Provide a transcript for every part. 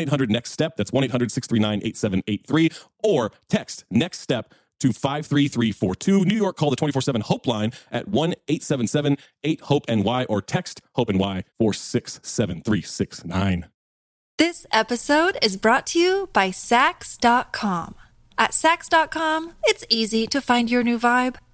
800 Next Step. That's 1 800 639 8783. Or text Next Step to 53342. New York, call the 24 7 Hope line at 1 877 8 Hope NY or text Hope NY 467369. This episode is brought to you by Saks.com. At Saks.com, it's easy to find your new vibe.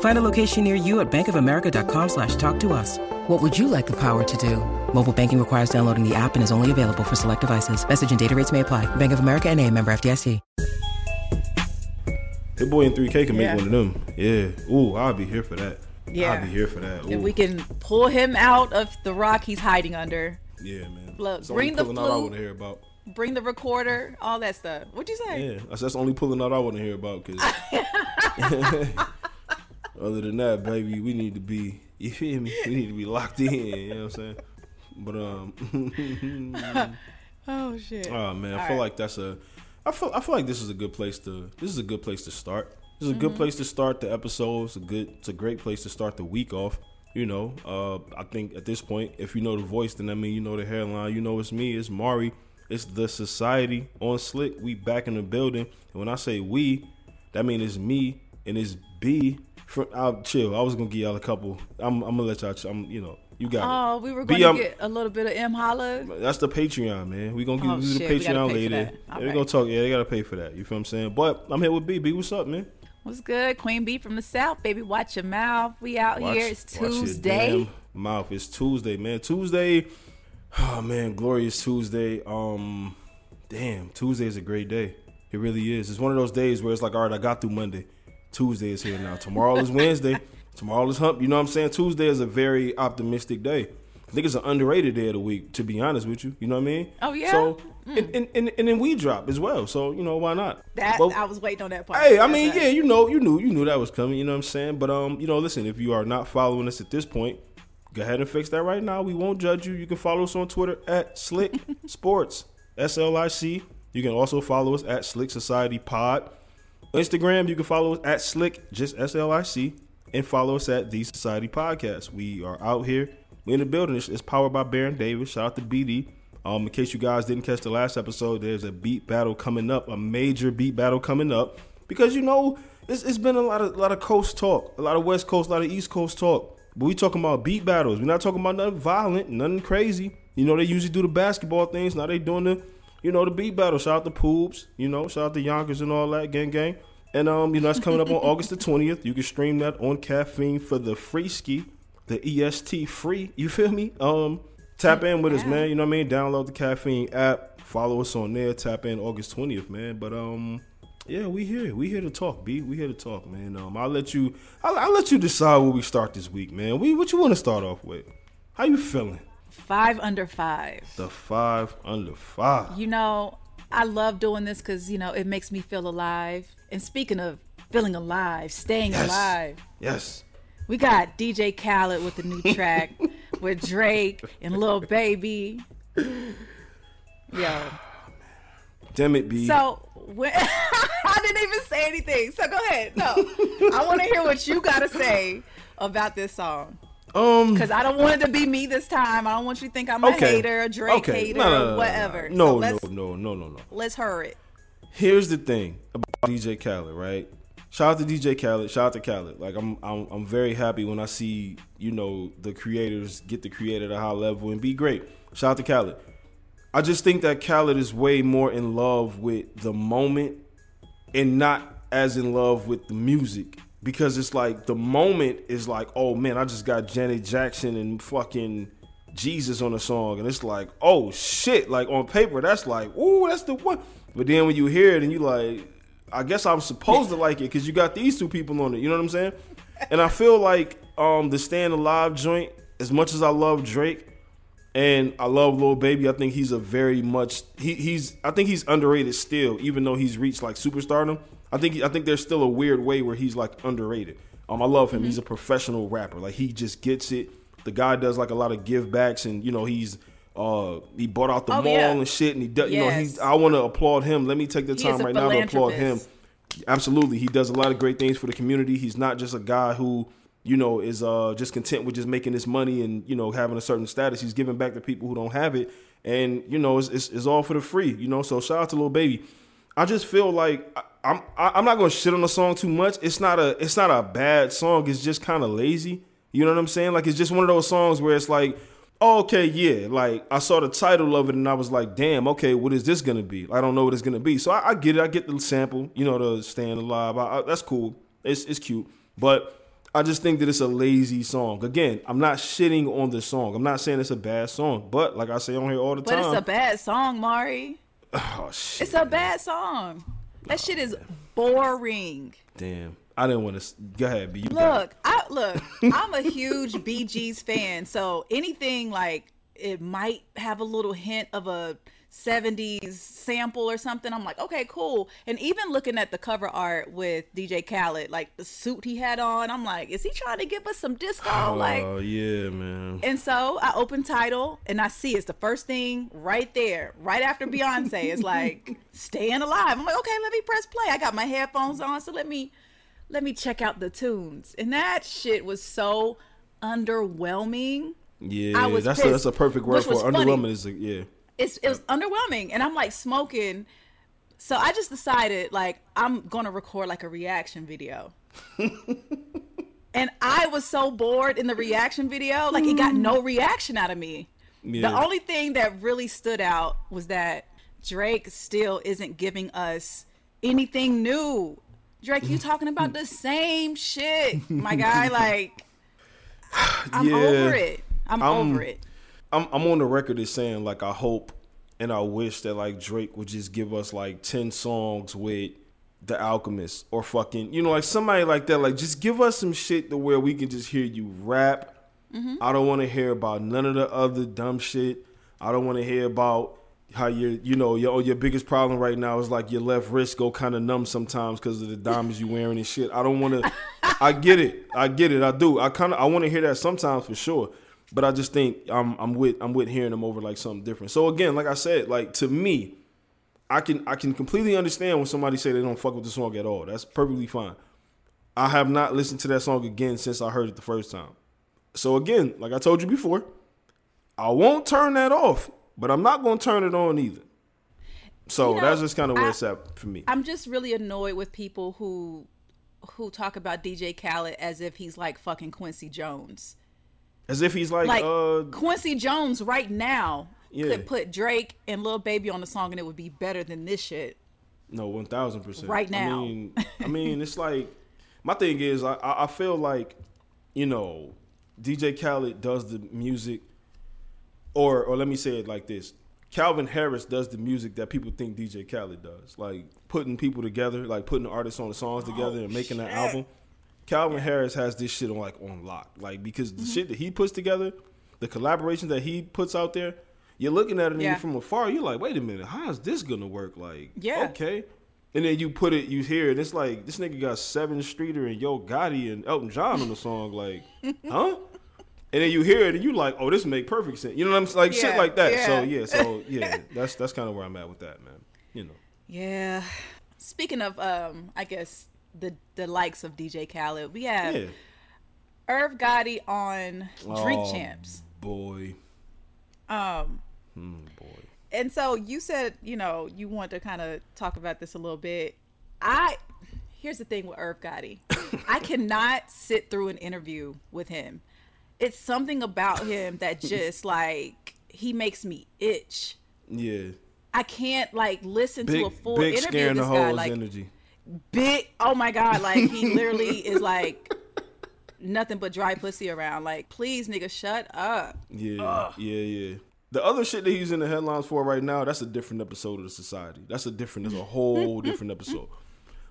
Find a location near you at bankofamerica.com slash talk to us. What would you like the power to do? Mobile banking requires downloading the app and is only available for select devices. Message and data rates may apply. Bank of America and a member FDIC. Hit boy in 3K can make Yeah. one of them. Yeah. Ooh, I'll be here for that. Yeah. I'll be here for that. Ooh. If we can pull him out of the rock he's hiding under, yeah, man. Look, It's only bring the pulling out I want to hear about. bring the recorder, all that stuff. What'd you say? Yeah, that's, that's the only pulling out I want to hear about. Cause other than that, baby, we need to be. You feel me? We need to be locked in. You know what I'm saying? But um, Oh shit. oh man, I All feel right. like that's a. I feel I feel like this is a good place to. This is a good place to start. This is a Mm-hmm. good place to start the episode. It's a good. It's a great place to start the week off. You know, uh, I think at this point, if you know the voice, then I mean you know the hairline. You know it's me. It's Mari. It's the society on Slick. We back in the building. And when I say we, that means it's me and it's B. For, I'll chill. I was gonna give y'all a couple. I'm, I'm gonna let y'all. I'm, you know, you got Oh, it. we were going to I'm- get a little bit of M holla. that's the Patreon, man. We gonna give Oh, you the shit, we gotta Patreon later. Yeah, All we gonna talk. Yeah, they gotta pay for that. You feel what I'm saying? But I'm here with B. B, what's up, man? What's good? Queen Bee from the South, baby. Watch your mouth. We out Watch- here. It's Tuesday. Mouth. It's Tuesday, man. Tuesday. Oh man, glorious Tuesday. Um, damn, Tuesday is a great day. It really is. It's one of those days where it's like, all right, I got through Monday. Tuesday is here now. Tomorrow is Wednesday. Tomorrow is hump. You know what I'm saying? Tuesday is a very optimistic day. I think it's an underrated day of the week, to be honest with you. You know what I mean? Oh, yeah? So, and, and, and, and then we drop as well. So, you know, why not? That But- I was waiting on that part. Hey, I mean, yeah, you know, you knew, you knew that was coming. You know what I'm saying? But um, you know, listen, if you are not following us at this point, go ahead and fix that right now. We won't judge you. You can follow us on Twitter at Slick Sports, S L I C You can also follow us at Slick Society Pod. Instagram, you can follow us at Slick, just S L I C, and follow us at The Society Podcast. We are out here. We in the building. It's, it's powered by Baron Davis. Shout out to BD. Um, in case you guys didn't catch the last episode, there's a beat battle coming up, a major beat battle coming up, because you know it's, it's been a lot of a lot of coast talk, a lot of West Coast, a lot of East Coast talk. But we talking about beat battles. We're not talking about nothing violent, nothing crazy. You know, they usually do the basketball things. Now they doing the, you know, the beat battle. Shout out to Poops. You know, shout out to Yonkers and all that, gang gang. And um, you know, that's coming up on August the twentieth. You can stream that on Caffeine for the free ski, the EST free. You feel me? Um, tap in with us, man. You know what I mean? Download the Caffeine app. Follow us on there. Tap in August twentieth, man. But um, yeah, we here. We here to talk, B. We here to talk, man. Um, I'll let you. I'll, I'll let you decide where we start this week, man. We what you want to start off with? How you feeling? Five under five. The five under five. You know, I love doing this because, you know, it makes me feel alive. And speaking of feeling alive, staying Yes. alive, Yes. we got DJ Khaled with the new track with Drake and Lil Baby. Yo. Damn it, B. So, when, I didn't even say anything. So go ahead. No. I want to hear what you got to say about this song. Um. Because I don't want it to be me this time. I don't want you to think I'm a Okay. hater, a Drake okay. hater, No, no, no, whatever. No, so no, no, no, no, no. Let's hurry. Here's the thing about DJ Khaled, right? Shout out to DJ Khaled. Shout out to Khaled. Like I'm, I'm, I'm very happy when I see you know the creators get the creator at a high level and be great. Shout out to Khaled. I just think that Khaled is way more in love with the moment and not as in love with the music because it's like the moment is like, oh man, I just got Janet Jackson and fucking Jesus on a song, and it's like, oh shit, like on paper, that's like, ooh, that's the one. But then when you hear it and you like, I guess I'm supposed to like it because you got these two people on it. You know what I'm saying? And I feel like um the Stand Alive joint, as much as I love Drake, and I love Lil Baby. I think he's a very much he, he's I think he's underrated still, even though he's reached like superstardom. I think I think there's still a weird way where he's like underrated. Um, I love him. He's a professional rapper. Like he just gets it. The guy does like a lot of give backs, and you know he's uh he bought out the Oh, mall yeah. and shit, and he does. You know he's. I want to applaud him. Let me take the time right now to applaud him. Absolutely, he does a lot of great things for the community. He's not just a guy who you know is uh just content with just making this money and you know having a certain status. He's giving back to people who don't have it, and you know it's, it's, it's all for the free. You know, so shout out to Lil Baby. I just feel like I'm I, I'm not gonna shit on the song too much. It's not a it's not a bad song. It's just kind of lazy. You know what I'm saying? Like it's just one of those songs where it's like, oh, okay, yeah. Like I saw the title of it and I was like, damn, okay, what is this gonna be? I don't know what it's gonna be. So I, I get it. I get the sample. You know, the stand alive. I, I, that's cool. It's it's cute, but. I just think that it's a lazy song. Again, I'm not shitting on the song. I'm not saying it's a bad song, but like I say on here all the But time, but it's a bad song, Mari. oh shit, It's a bad song. That shit is boring. damn. I didn't want to. Go ahead, B. Look, I look. I'm a huge Bee Gees fan, so anything like it might have a little hint of a 70s sample or something. I'm like, okay, cool. And even looking at the cover art with DJ Khaled, like the suit he had on, I'm like, is he trying to give us some disco? Oh, like, Oh yeah, man. and so I open Tidal and I see it's the first thing right there, right after Beyonce. It's like staying alive. I'm like, okay, let me press play. I got my headphones on, so let me let me check out the tunes. And that shit was so underwhelming. Yeah, was that's a, that's a perfect word for was it. funny. underwhelming. Is a, yeah. It's it was underwhelming, and I'm like smoking. So I just decided like I'm gonna record like a reaction video. and I was so bored in the reaction video, like it got no reaction out of me. The only thing that really stood out was that Drake still isn't giving us anything new. Drake, you talking about the same shit, my guy. Like, I'm Yeah. over it. I'm, I'm- over it. I'm I'm on the record as saying like I hope and I wish that like Drake would just give us like ten songs with the Alchemist or fucking you know like somebody like that like just give us some shit to where we can just hear you rap. Mm-hmm. I don't want to hear about none of the other dumb shit. I don't want to hear about how your you know your oh, your biggest problem right now is like your left wrist go kind of numb sometimes because of the diamonds you wearing and shit. I don't want to. I get it. I get it. I do. I kind of I want to hear that sometimes for sure. But I just think I'm I'm with I'm with hearing them over like something different. So again, like I said, like to me, I can I can completely understand when somebody say they don't fuck with the song at all. That's perfectly fine. I have not listened to that song again since I heard it the first time. So again, like I told you before, I won't turn that off, but I'm not going to turn it on either. So You know, that's just kind of where I- it's at for me. I'm just really annoyed with people who who talk about DJ Khaled as if he's like fucking Quincy Jones. As if he's like, Like uh, Quincy Jones right now Yeah. could put Drake and Lil Baby on the song and it would be better than this shit. No, one thousand percent. Right now, I mean, I mean, it's like my thing is, I I feel like, you know, DJ Khaled does the music, or or let me say it like this: Calvin Harris does the music that people think DJ Khaled does, like putting people together, like putting artists on the songs together and making an album. Calvin Harris has this shit on like on lock, like because Mm-hmm. the shit that he puts together, the collaboration that he puts out there, you're looking at it Yeah. from afar, you're like, wait a minute, how is this gonna work? Like, Yeah. okay. And then you put it, you hear it. It's like this nigga got Sevyn Streeter and Yo Gotti and Elton John on the song. Like, huh? And then you hear it and you like, oh, this make perfect sense. You know what I'm saying? Like shit like that. So yeah. yeah, so yeah, that's that's kind of where I'm at with that, man. You know. Yeah. Speaking of um I guess the the likes of DJ Khaled, we have Yeah. Irv Gotti on Drink Oh, Champs. Boy. Um Hmm, boy. and so you said, you know, you want to kind of talk about this a little bit. I here's the thing with Irv Gotti. I cannot sit through an interview with him. It's something about him that just like he makes me itch. Yeah. I can't like listen Big to a full big interview scaring of the this guy. hoes Like energy. Big oh my god, like he literally is like nothing but dry pussy around. Like, please nigga, shut up. Yeah, yeah, yeah. The other shit that he's in the headlines for right now, that's a different episode of the society. That's a different, that's a whole different episode.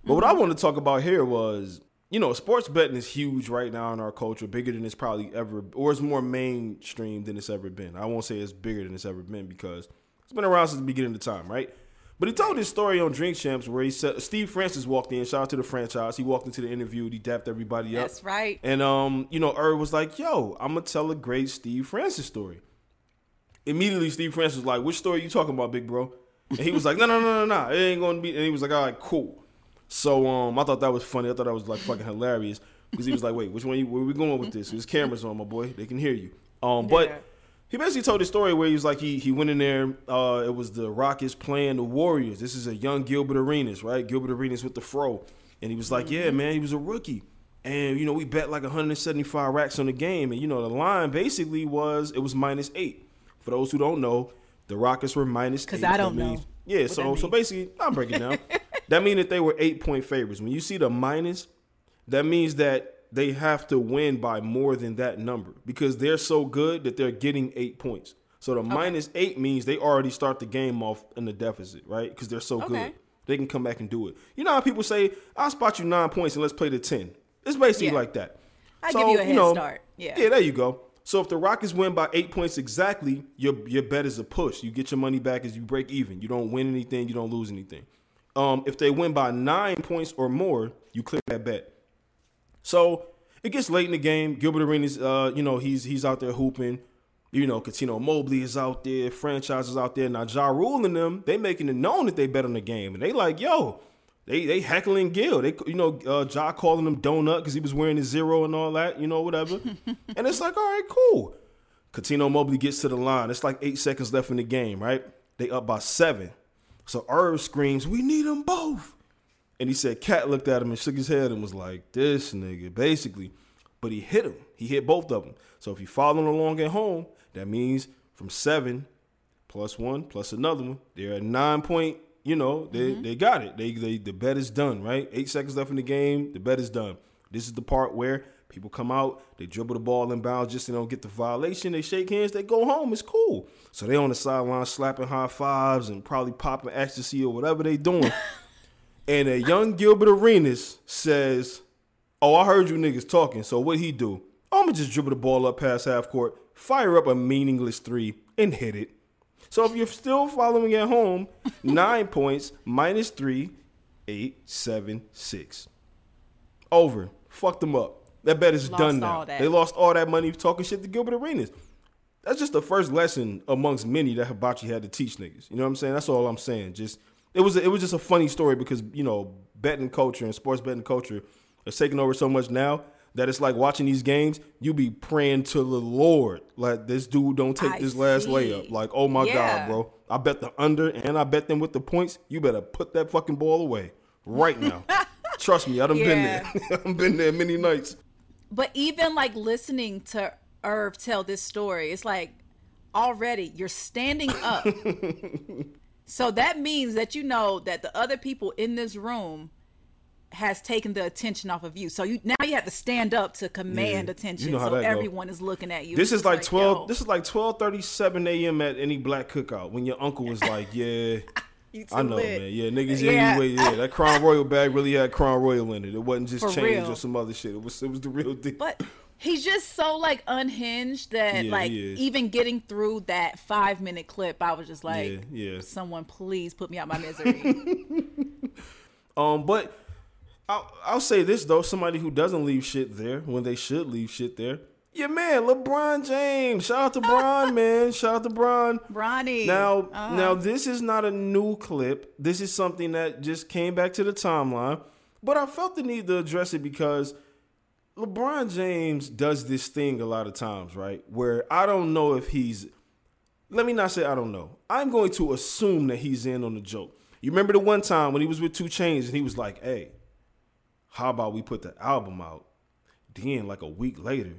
But what I mm-hmm. want to talk about here was, you know, sports betting is huge right now in our culture, bigger than it's probably ever, or it's more mainstream than it's ever been. I won't say it's bigger than it's ever been because it's been around since the beginning of time, right? But he told this story on Drink Champs where he said Steve Francis walked in. Shout out to the franchise. He walked into the interview. He dapped everybody up. That's right. And um, you know, Irv was like, "Yo, I'm gonna tell a great Steve Francis story." Immediately, Steve Francis was like, "Which story you talking about, big bro?" And he was like, "No, no, no, no, no, it ain't gonna be." And he was like, "All right, cool." So um, I thought that was funny. I thought that was like fucking hilarious because he was like, "Wait, which one? You, where we going with this? There's cameras on, my boy. They can hear you." Um, but Yeah. He basically told his story where he was like, he he went in there. Uh, it was the Rockets playing the Warriors. This is a young Gilbert Arenas, right? Gilbert Arenas with the fro, and he was like, "Yeah, man, he was a rookie." And you know, we bet like 175 racks on the game, and you know, the line basically was it was minus eight. For those who don't know, the Rockets were minus eight. I don't know Yeah, so so basically, I'll break it down. that means that they were eight point favorites. When you see the minus, that means that they have to win by more than that number because they're so good that they're getting eight points. So the minus eight means they already start the game off in the deficit, right? Because they're so Okay. good. They can come back and do it. You know how people say, I'll spot you nine points and let's play the 10. It's basically Yeah. like that. I give you a head start. Yeah. Yeah, there you go. So if the Rockets win by eight points exactly, your your bet is a push. You get your money back as you break even. You don't win anything, you don't lose anything. Um, if they win by nine points or more, you clear that bet. So it gets late in the game. Gilbert Arenas, uh, you know, he's he's out there hooping. You know, Cuttino Mobley is out there, franchise is out there. Now Ja Rule and them, they making it known that they bet on the game. And they like, yo, they they heckling Gil. They you know, uh Ja calling him donut because he was wearing his zero and all that, you know, whatever. and it's like, all right, cool. Cuttino Mobley gets to the line. It's like eight seconds left in the game, right? They up by seven. So Irv screams, We need them both. And he said, Cat looked at him and shook his head and was like, This nigga, basically. But he hit him. He hit both of them. So if you're following along at home, that means from seven plus one plus another one, they're at nine point, you know, they, mm-hmm. they got it. They, they the bet is done, right? Eight seconds left in the game, the bet is done. This is the part where people come out, they dribble the ball in bounds just so they don't get the violation, they shake hands, they go home, it's cool. So they on the sideline slapping high fives and probably popping ecstasy or whatever they doing. And a young Gilbert Arenas says, Oh, I heard you niggas talking. So what he do? I'm gonna just dribble the ball up past half court, fire up a meaningless three, and hit it. So if you're still following at home, nine points minus three, eight, seven, six. Over. Fucked them up. That bet is Lost done now. They lost all that money talking shit to Gilbert Arenas. That's just the first lesson amongst many that Hibachi had to teach niggas. You know what I'm saying? That's all I'm saying. Just it was it was just a funny story because you know betting culture and sports betting culture is taking over so much now that it's like watching these games. You be praying to the Lord like this dude don't take I this last see. layup. Like oh my Yeah. god, bro, I bet the under and I bet them with the points. You better put that fucking ball away right now. Trust me, I done been Yeah. there. I've been there many nights. But even like listening to Irv tell this story, it's like already you're standing up. so that means that you know that the other people in this room has taken the attention off of you. So you now you have to stand up to command Yeah, attention. you know how so that go. everyone is looking at you. This is like twelve. yo, This is like twelve thirty seven a.m. at any black cookout when your uncle was like, "Yeah, you too I know, lit. man. Yeah, niggas. Yeah. Yeah, anyway, yeah. That Crown Royal bag really had Crown Royal in it. It wasn't just For change real. or some other shit. It was it was the real deal. But he's just so like unhinged that Yeah, like even getting through that five minute clip, I was just like, Yeah, yeah. someone please put me out my misery. Um, but I'll, I'll say this though: somebody who doesn't leave shit there when they should leave shit there. Yeah, man, LeBron James. Shout out to Bron, man. Shout out to Bron. Bronny. Now, Uh-huh. now this is not a new clip. This is something that just came back to the timeline. But I felt the need to address it because LeBron James does this thing a lot of times, right? Where I don't know if he's. Let me not say I don't know. I'm going to assume that he's in on the joke. You remember the one time when he was with 2 Chainz and he was like, "Hey, how about we put the album out? Then, like a week later,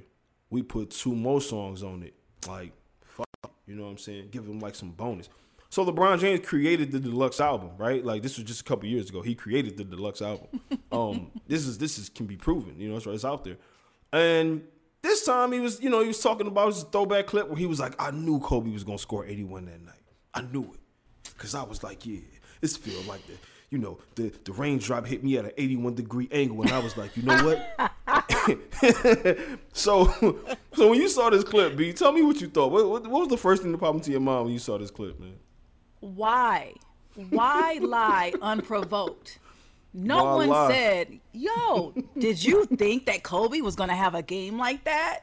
we put two more songs on it. Like, fuck, it, you know what I'm saying? Give him like some bonus. So LeBron James created the deluxe album, right? Like this was just a couple years ago. He created the deluxe album. um, this is this is can be proven. You know, it's, it's out there. And this time he was, you know, he was talking about his throwback clip where he was like, "I knew Kobe was gonna score 81 that night. I knew it, cause I was like, yeah, this feel like the." You know, the, the raindrop hit me at an 81 degree angle, and I was like, you know what? so, so when you saw this clip, B, tell me what you thought. What, what, what was the first thing that popped into your mind when you saw this clip, man? Why? Why lie unprovoked? No Why one lie? said, yo, did you think that Kobe was going to have a game like that?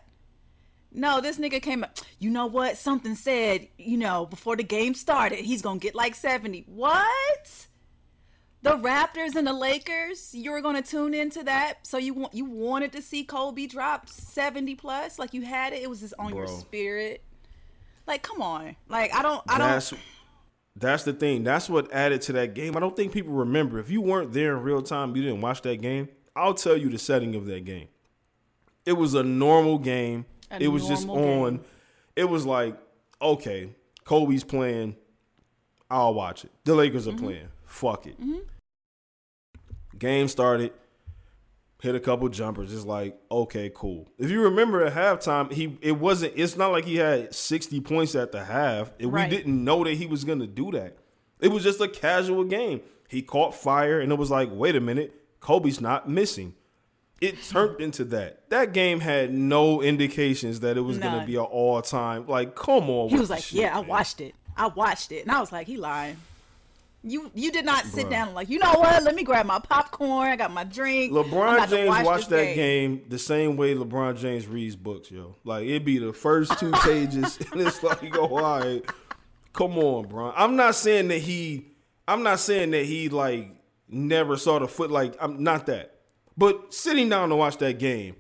No, this nigga came up. You know what? Something said, you know, before the game started, he's going to get like 70. What? The Raptors and the Lakers, you were going to tune into that. So you want you wanted to see Kobe drop 70 plus like you had it. It was just on your spirit. Like come on. Like I don't I don't That's that's the thing. That's what added to that game. I don't think people remember. If you weren't there in real time, you didn't watch that game. I'll tell you the setting of that game. It was a normal game. A it was just normal on. It was like, okay, Kobe's playing. I'll watch it. The Lakers are Mm-hmm. playing. Fuck it. Game started. Hit a couple jumpers. It's like, okay, cool. If you remember at halftime, he it wasn't. It's not like he had sixty points at the half. And Right. We didn't know that he was gonna do that. It was just a casual game. He caught fire, and it was like, wait a minute, Kobe's not missing. It turned into that. That game had no indications that it was gonna be an all time. Like, come on. He was like, shit, "Yeah, I watched it. I watched it," and I was like, "He lying." You you did not sit Bruh. down like, you know what? Let me grab my popcorn. I got my drink. LeBron James watch watched that game. the same way LeBron James reads books, yo. Like it'd be the first two pages, and it's like, oh, all right, come on, bro. I'm not saying that he, I'm not saying that he like never saw the foot. Like I'm not that, but sitting down to watch that game,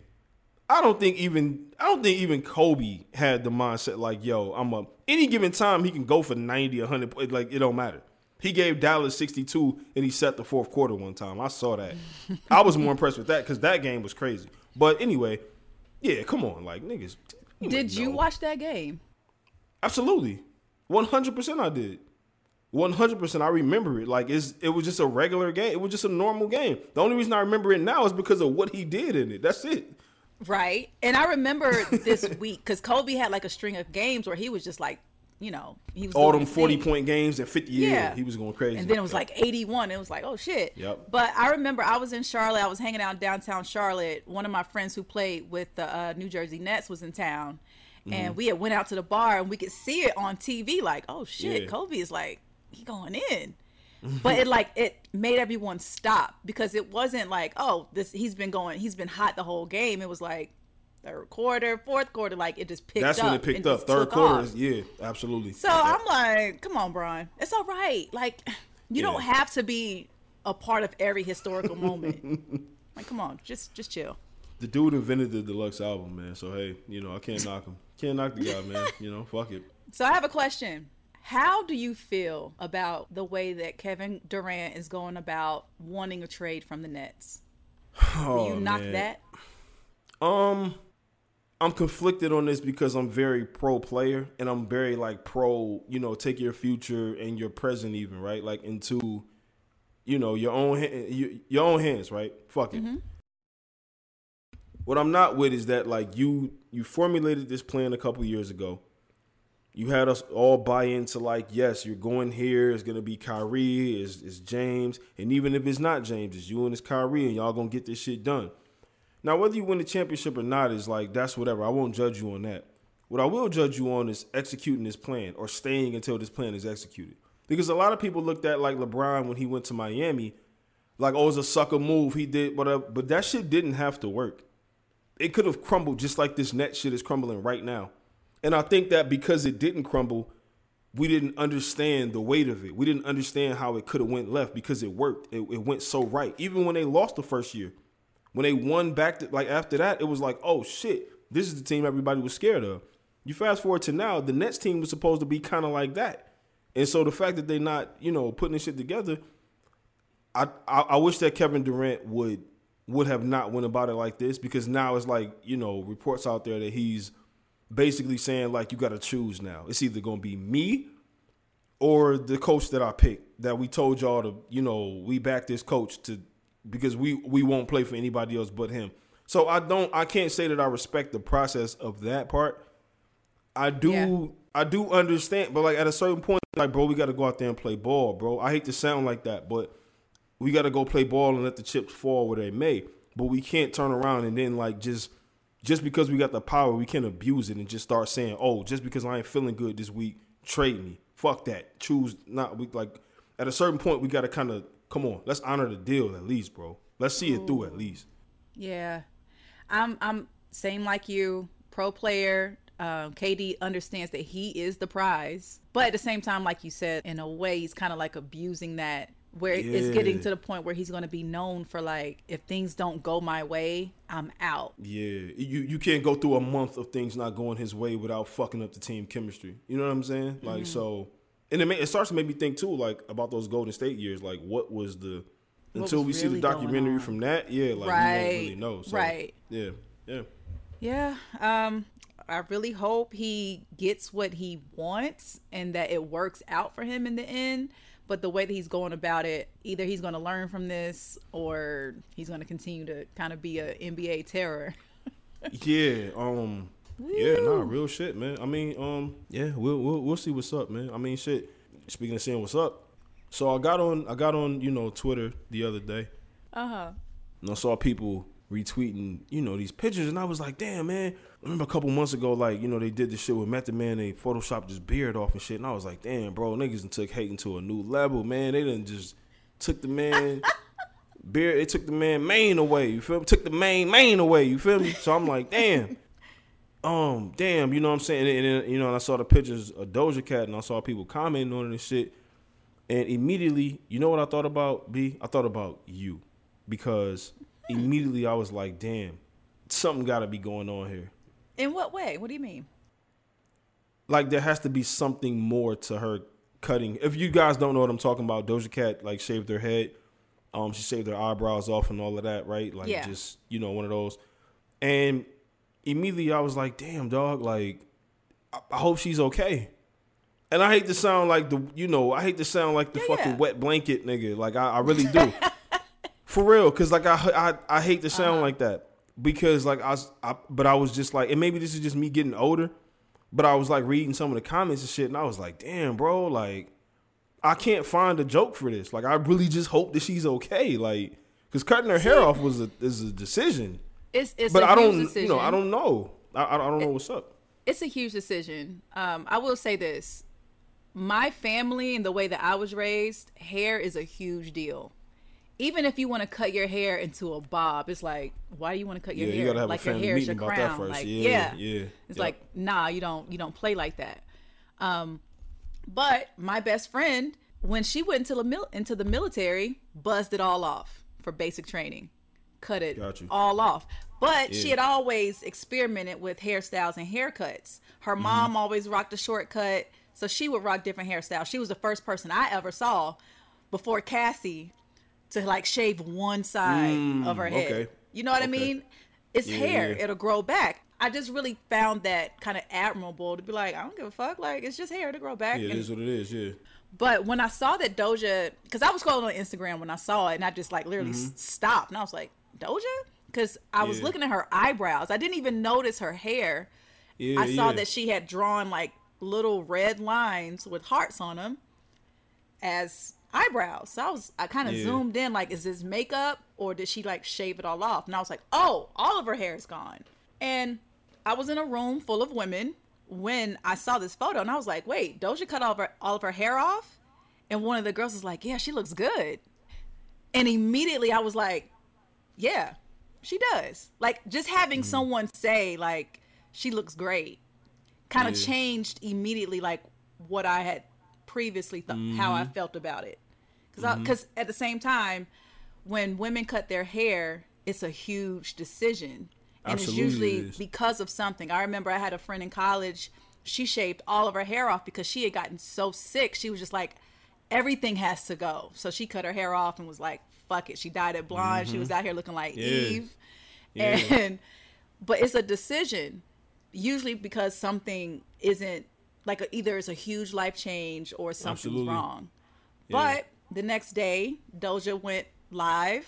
I don't think even I don't think even Kobe had the mindset like, yo, I'm a any given time he can go for 90, 100, like it don't matter. He gave Dallas 62 and he set the fourth quarter one time. I saw that. I was more impressed with that because that game was crazy. But anyway, yeah, come on, like niggas. Did you know. watch that game? Absolutely, one hundred percent. I did. One hundred percent. I remember it. Like it's it was just a regular game. It was just a normal game. The only reason I remember it now is because of what he did in it. That's it. Right. And I remember this week because Kobe had like a string of games where he was just like, you know, he was All them forty thing. point games and fifty. Yeah, Yeah. he was going crazy. And then it was like 81. It was like, oh shit. Yep. But I remember I was in Charlotte. I was hanging out in downtown Charlotte. One of my friends who played with the uh, New Jersey Nets was in town. Mm-hmm. And we had went out to the bar and we could see it on TV. Like, oh shit, Yeah. Kobe is like, he going in. but it like it made everyone stop because it wasn't like, oh, this he's been going, he's been hot the whole game. It was like third quarter, fourth quarter, like it just picked That's up. when it picked up. Third quarter off. yeah, absolutely. So I'm like, come on, Brian. It's all right. Like, You don't have to be a part of every historical moment. like, come on, just just chill. The dude invented the deluxe album, man. So hey, you know I can't knock him. Can't knock the guy, man. You know, fuck it. So I have a question. How do you feel about the way that Kevin Durant is going about wanting a trade from the Nets? Do Oh, you knock man. that? Um, I'm conflicted on this because I'm very pro player and I'm very like pro, you know, take your future and your present even right, like into, you know, your own your, own hands, right? Fuck it. Mm-hmm. What I'm not with is that like you you formulated this plan a couple years ago. You had us all buy into like, yes, you're going here. It's gonna be Kyrie, is is James, and even if it's not James, it's you and it's Kyrie, and y'all gonna get this shit done. Now, whether you win the championship or not is like that's whatever. I won't judge you on that. What I will judge you on is executing this plan or staying until this plan is executed. Because a lot of people looked at like LeBron when he went to Miami, like oh, it was a sucker move he did, whatever. But that shit didn't have to work. It could have crumbled just like this net shit is crumbling right now. And I think that because it didn't crumble, we didn't understand the weight of it. We didn't understand how it could have went left because it worked. It, it went so right. Even when they lost the first year, when they won back, to, like after that, it was like, oh shit, this is the team everybody was scared of. You fast forward to now, the Nets team was supposed to be kind of like that, and so the fact that they're not, you know, putting this shit together, I, I I wish that Kevin Durant would would have not went about it like this because now it's like you know reports out there that he's basically saying like you got to choose now. It's either gonna be me or the coach that I picked that we told y'all to, you know, we back this coach to because we we won't play for anybody else but him. So I don't I can't say that I respect the process of that part. I do Yeah. I do understand, but like at a certain point, like bro, we got to go out there and play ball, bro. I hate to sound like that, but we got to go play ball and let the chips fall where they may. But we can't turn around and then like just just because we got the power, we can't abuse it and just start saying, "Oh, just because I ain't feeling good this week, trade me." Fuck that. Choose not. We like at a certain point, we got to kind of come on. Let's honor the deal at least, bro. Let's see it through at least. Yeah, I'm I'm same like you, pro player. Um, KD understands that he is the prize, but at the same time, like you said, in a way, he's kind of like abusing that. Where it's getting to the point where he's going to be known for like, if things don't go my way, I'm out. Yeah, you you can't go through a month of things not going his way without fucking up the team chemistry. You know what I'm saying? Like so, and it, ma- it starts to make me think too, like about those Golden State years. Like, what was the until was we see the documentary from that? Yeah, like we Right, won't really know. So, right. Yeah, yeah. Yeah. Um, I really hope he gets what he wants and that it works out for him in the end. But the way that he's going about it, either he's going to learn from this or he's going to continue to kind of be a NBA terror. Yeah, um, yeah, nah, real shit, man. I mean, um, yeah, we'll we'll we'll see what's up, man. I mean, shit. Speaking of seeing what's up, so I got on I got on you know Twitter the other day, Uh huh. and I saw people retweeting you know these pictures, and I was like, damn, man. I remember a couple months ago, like you know they did this shit with Method Man, they photoshopped his beard off and shit, and I was like, damn, bro, niggas took hating to a new level, man. They didn't just took the man. Beard, they took the man mane away. You feel me? Took the main mane away. You feel me? So I'm like, damn um, damn, you know what I'm saying? And, then, you know, and I saw the pictures of Doja Cat and I saw people commenting on it and shit. And immediately, you know what I thought about, B? I thought about you. Because immediately I was like, damn, something got to be going on here. In what way? What do you mean? Like, there has to be something more to her cutting. If you guys don't know what I'm talking about, Doja Cat, like, shaved her head. Um, she shaved her eyebrows off and all of that, right? Like, Yeah. just, you know, one of those. And immediately I was like, damn, dog, like, I, I hope she's okay. And I hate to sound like the, you know, I hate to sound like the Yeah, fucking yeah. wet blanket nigga. Like, I, I really do. For real, because, like, I, I, I hate to Uh-huh. sound like that. Because, like, I was, I, but I was just like, and maybe this is just me getting older, but I was, like, reading some of the comments and shit, and I was like, damn, bro, like, I can't find a joke for this. Like, I really just hope that she's okay. Like, because cutting her hair off was a, is a decision It's it's but a I huge don't, decision. you know, I don't know. I, I don't know what's up. it's a huge decision. Um, I will say this: my family and the way that I was raised, hair is a huge deal. Even if you want to cut your hair into a bob, it's like, why do you want to cut your Yeah, you hair? gotta have a like your hair is your meeting about that crown. first. Like, Yeah, yeah, yeah, It's yep. like, nah, you don't, you don't play like that. Um, but my best friend when she went into the mil- into the military, buzzed it all off for basic training, cut it all off. But she had always experimented with hairstyles and haircuts. Her Mm-hmm. mom always rocked a shortcut, so she would rock different hairstyles. She was the first person I ever saw before Cassie to like shave one side of her head. Mm, okay. You know what I mean? It's Yeah, hair. yeah. It'll grow back. I just really found that kind of admirable to be like, I don't give a fuck. Like, it's just hair to grow back. Yeah, it And- is what it is. Yeah. but when I saw that Doja, because I was scrolling on Instagram when I saw it, and I just like literally s- stopped, and I was like, Doja, because I was. Yeah. looking at her eyebrows. I didn't even notice her hair. Yeah. I saw yeah. that she had drawn like little red lines with hearts on them as eyebrows. So I was, I kind of zoomed in, like, is this makeup or did she like shave it all off? And I was like, oh, all of her hair is gone. And I was in a room full of women when I saw this photo, and I was like, wait, Doja cut all of her, all of her hair off? And one of the girls was like, yeah, she looks good. And immediately I was like, yeah, she does. Like just having mm. someone say like she looks great kind of Yeah. changed immediately like what I had previously thought how I mm-hmm. felt about it. Cuz mm-hmm. cuz at the same time when women cut their hair, it's a huge decision. And Absolutely it's usually because of something. I remember I had a friend in college, she shaved all of her hair off because she had gotten so sick. She was just like everything has to go. So she cut her hair off and was like, fuck it. She dyed it blonde. She was out here looking like Mm-hmm. Yeah. Eve. Yeah. And but it's a decision. Usually because something isn't like a, either it's a huge life change or something's Absolutely. wrong. Yeah. But the next day, Doja went live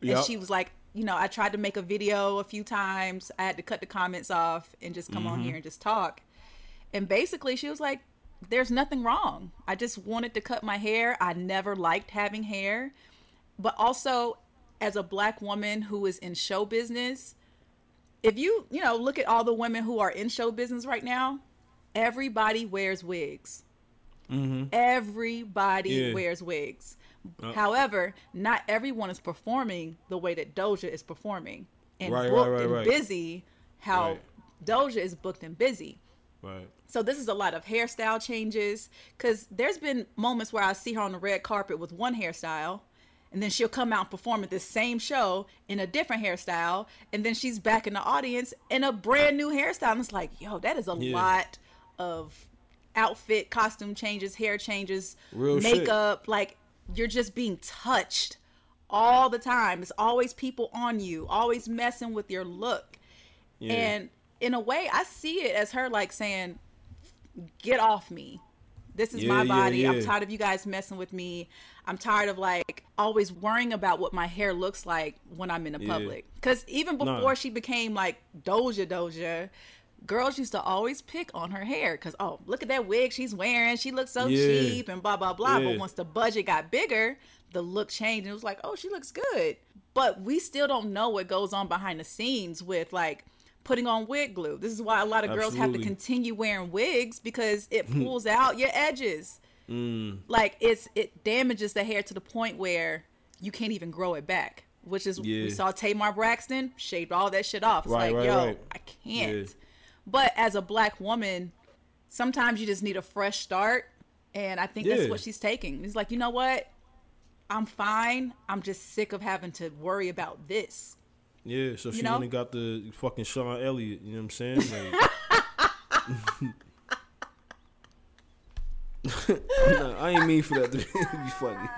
and Yep. she was like, you know, I tried to make a video a few times. I had to cut the comments off and just come Mm-hmm. on here and just talk. And basically, she was like, there's nothing wrong. I just wanted to cut my hair. I never liked having hair. But also, as a black woman who is in show business, if you, you know, look at all the women who are in show business right now, everybody wears wigs. Mm-hmm. Everybody Yeah. wears wigs. However, not everyone is performing the way that Doja is performing and Right, booked right, and right. busy how. Doja is booked and busy. Right. So this is a lot of hairstyle changes because there's been moments where I see her on the red carpet with one hairstyle, and then she'll come out and perform at this same show in a different hairstyle, and then she's back in the audience in a brand new hairstyle. And it's like, yo, that is a Yeah. lot of outfit, costume changes, hair changes, Real shit. makeup. Like you're just being touched all the time. It's always people on you, always messing with your look. Yeah. And in a way, I see it as her like saying, "Get off me. This is Yeah, my yeah, body. I'm tired of you guys messing with me. I'm tired of like always worrying about what my hair looks like when I'm in the Yeah. public. Because even before Nah. she became like Doja Doja." Girls used to always pick on her hair because, oh, look at that wig she's wearing. She looks so Yeah. cheap and blah, blah, blah. But once the budget got bigger, the look changed and it was like, oh, she looks good. But we still don't know what goes on behind the scenes with like putting on wig glue. This is why a lot of girls have to continue wearing wigs because it pulls out your edges. Mm. Like it's it damages the hair to the point where you can't even grow it back. Which is Yeah. we saw Tamar Braxton shaved all that shit off. It's Right, like, right, yo, right. I can't. Yeah. But as a black woman, sometimes you just need a fresh start. And I think Yeah. that's what she's taking. It's like, you know what? I'm fine. I'm just sick of having to worry about this. Yeah, so she know? and got the fucking Sean Elliott. You know what I'm saying? Like, I ain't mean for that to be, be funny.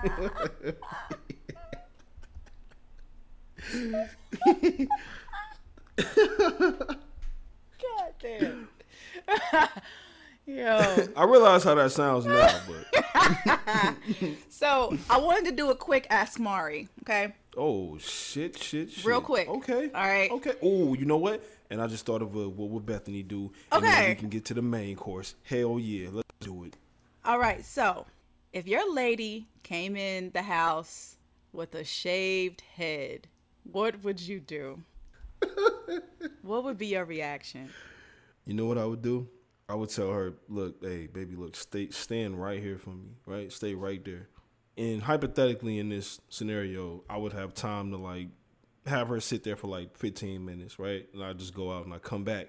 God damn. Yo. I realize how that sounds now, but So I wanted to do a quick Ask Mari, okay? Oh shit, shit, shit. Real quick. Okay. All right. Okay. Oh, you know what? And I just thought of uh, what would Bethany do, and then we can get to the main course. Hell yeah, let's do it. All right, so if your lady came in the house with a shaved head, what would you do? what would be your reaction? You know what I would do? I would tell her, "Look, hey, baby, look, stay, stand right here for me, right? Stay right there." And hypothetically, in this scenario, I would have time to like have her sit there for like 15 minutes, right? And I just go out and I come back.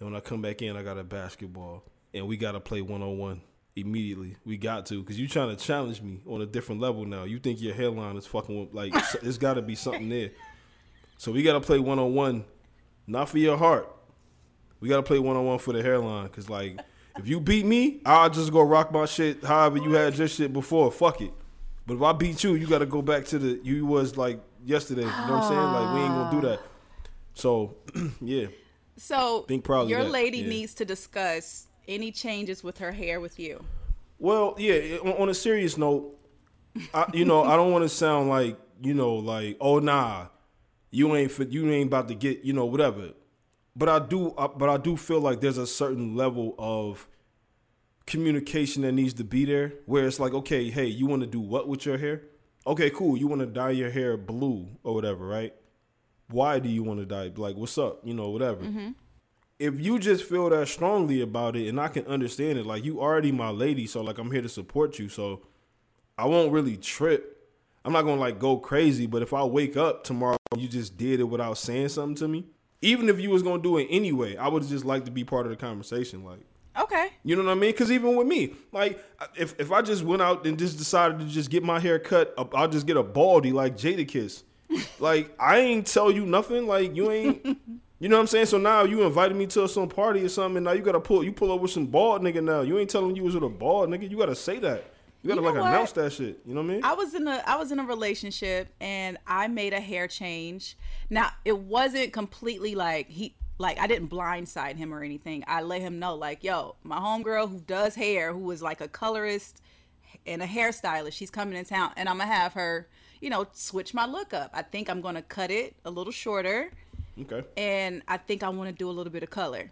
And when I come back in, I got a basketball, and we gotta play one on one. immediately. We got to because you trying to challenge me on a different level now. You think your hairline is fucking like there's got to be something there. So we got to play one on one, not for your heart. We got to play one on one for the hairline because like if you beat me, I'll just go rock my shit. However you had your shit before, fuck it. But if I beat you, you got to go back to the you was like yesterday. You know what I'm saying? Like we ain't gonna do that. So yeah. So Think proud your that, lady yeah. needs to discuss any changes with her hair with you. Well, yeah. On, on a serious note, I, you know, I don't want to sound like you know, like oh nah, you ain't fit, you ain't about to get you know whatever. But I do, but I do feel like there's a certain level of communication that needs to be there, where it's like, okay, hey, you want to do what with your hair? Okay, cool. You want to dye your hair blue or whatever, right? Why do you want to dye? Like, what's up? You know, whatever mm-hmm. if you just feel that strongly about it and I can understand it, like you already my lady, so like I'm here to support you. So I won't really trip. I'm not gonna like go crazy, but if I wake up tomorrow and you just did it without saying something to me, even if you was gonna do it anyway, I would just like to be part of the conversation. Like Okay. you know what I mean? Because even with me, like if if I just went out and just decided to just get my hair cut, uh, I'll just get a baldy like Jadakiss. like I ain't tell you nothing. Like you ain't. You know what I'm saying? So now you invited me to some party or something, and now you gotta pull you pull up with some bald nigga now. You ain't telling you was with a bald nigga. You gotta say that. You gotta You know like what? announce that shit. You know what I mean? I was in a I was in a relationship and I made a hair change. Now it wasn't completely like he like I didn't blindside him or anything. I let him know like, yo, my homegirl who does hair, who is like a colorist and a hairstylist, she's coming in town and I'm gonna have her, you know, switch my look up. I think I'm gonna cut it a little shorter okay. and I think I want to do a little bit of color.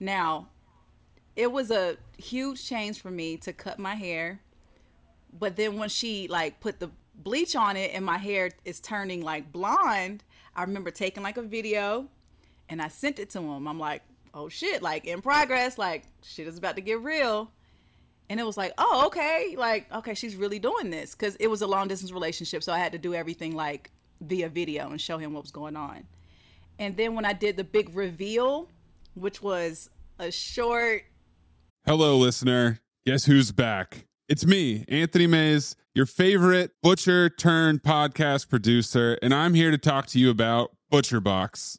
Now, it was a huge change for me to cut my hair, but then when she like put the bleach on it and my hair is turning like blonde, I remember taking like a video and I sent it to him. I'm like, "Oh shit, like in progress, like shit is about to get real." And it was like, "Oh, okay. Like, okay, she's really doing this cuz it was a long distance relationship, so I had to do everything like via video and show him what was going on." And then when I did the big reveal, which was a short Hello, listener. Guess who's back? It's me, Anthony Mays, your favorite butcher turned podcast producer, and I'm here to talk to you about ButcherBox.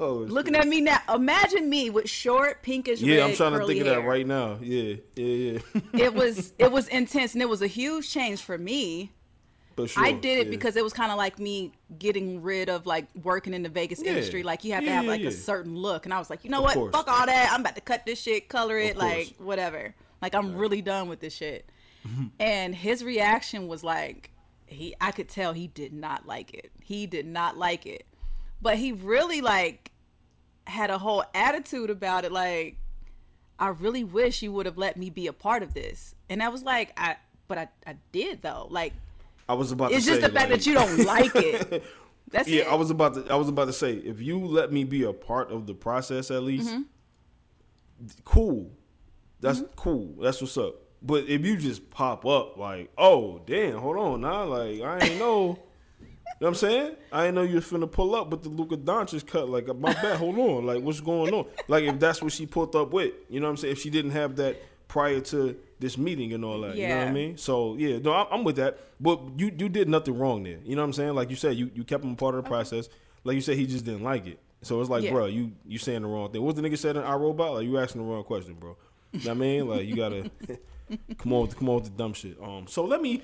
Oh, looking at me now, imagine me with short pinkish red. yeah, I'm trying to think of that hair. right now. Yeah, yeah, yeah. it was it was intense and it was a huge change for me. Sure, I did it yeah. because it was kind of like me getting rid of like working in the Vegas Yeah. industry. Like you have to have like yeah. a certain look, and I was like, you know Of what? course. Fuck all that. I'm about to cut this shit, color it, like whatever. Like I'm really done with this shit. And his reaction was like, he I could tell he did not like it. He did not like it, but he really like had a whole attitude about it. Like I really wish you would have let me be a part of this. And I was like, I but I, I did though. Like I was about it's just say the fact like- that you don't like it. That's yeah, it. I was about to. I was about to say, if you let me be a part of the process at least, Mm-hmm. cool. That's cool. That's what's up. But if you just pop up like, oh damn, hold on now, like I ain't know. You know what I'm saying? I ain't know you was finna pull up with the Luka Doncic cut. Like, my bad, hold on. Like, what's going on? Like, if that's what she pulled up with, you know what I'm saying? If she didn't have that prior to this meeting and all that, you know what I mean? So, yeah, no, I'm, I'm with that. But you you did nothing wrong there. You know what I'm saying? Like you said, you, you kept him a part of the process. Like you said, he just didn't like it. So it's like, Yeah. bro, you you saying the wrong thing. What the nigga said in iRobot? Like, you asking the wrong question, bro. You know what I mean? Like, you gotta come on, with, come on with the dumb shit. Um, so let me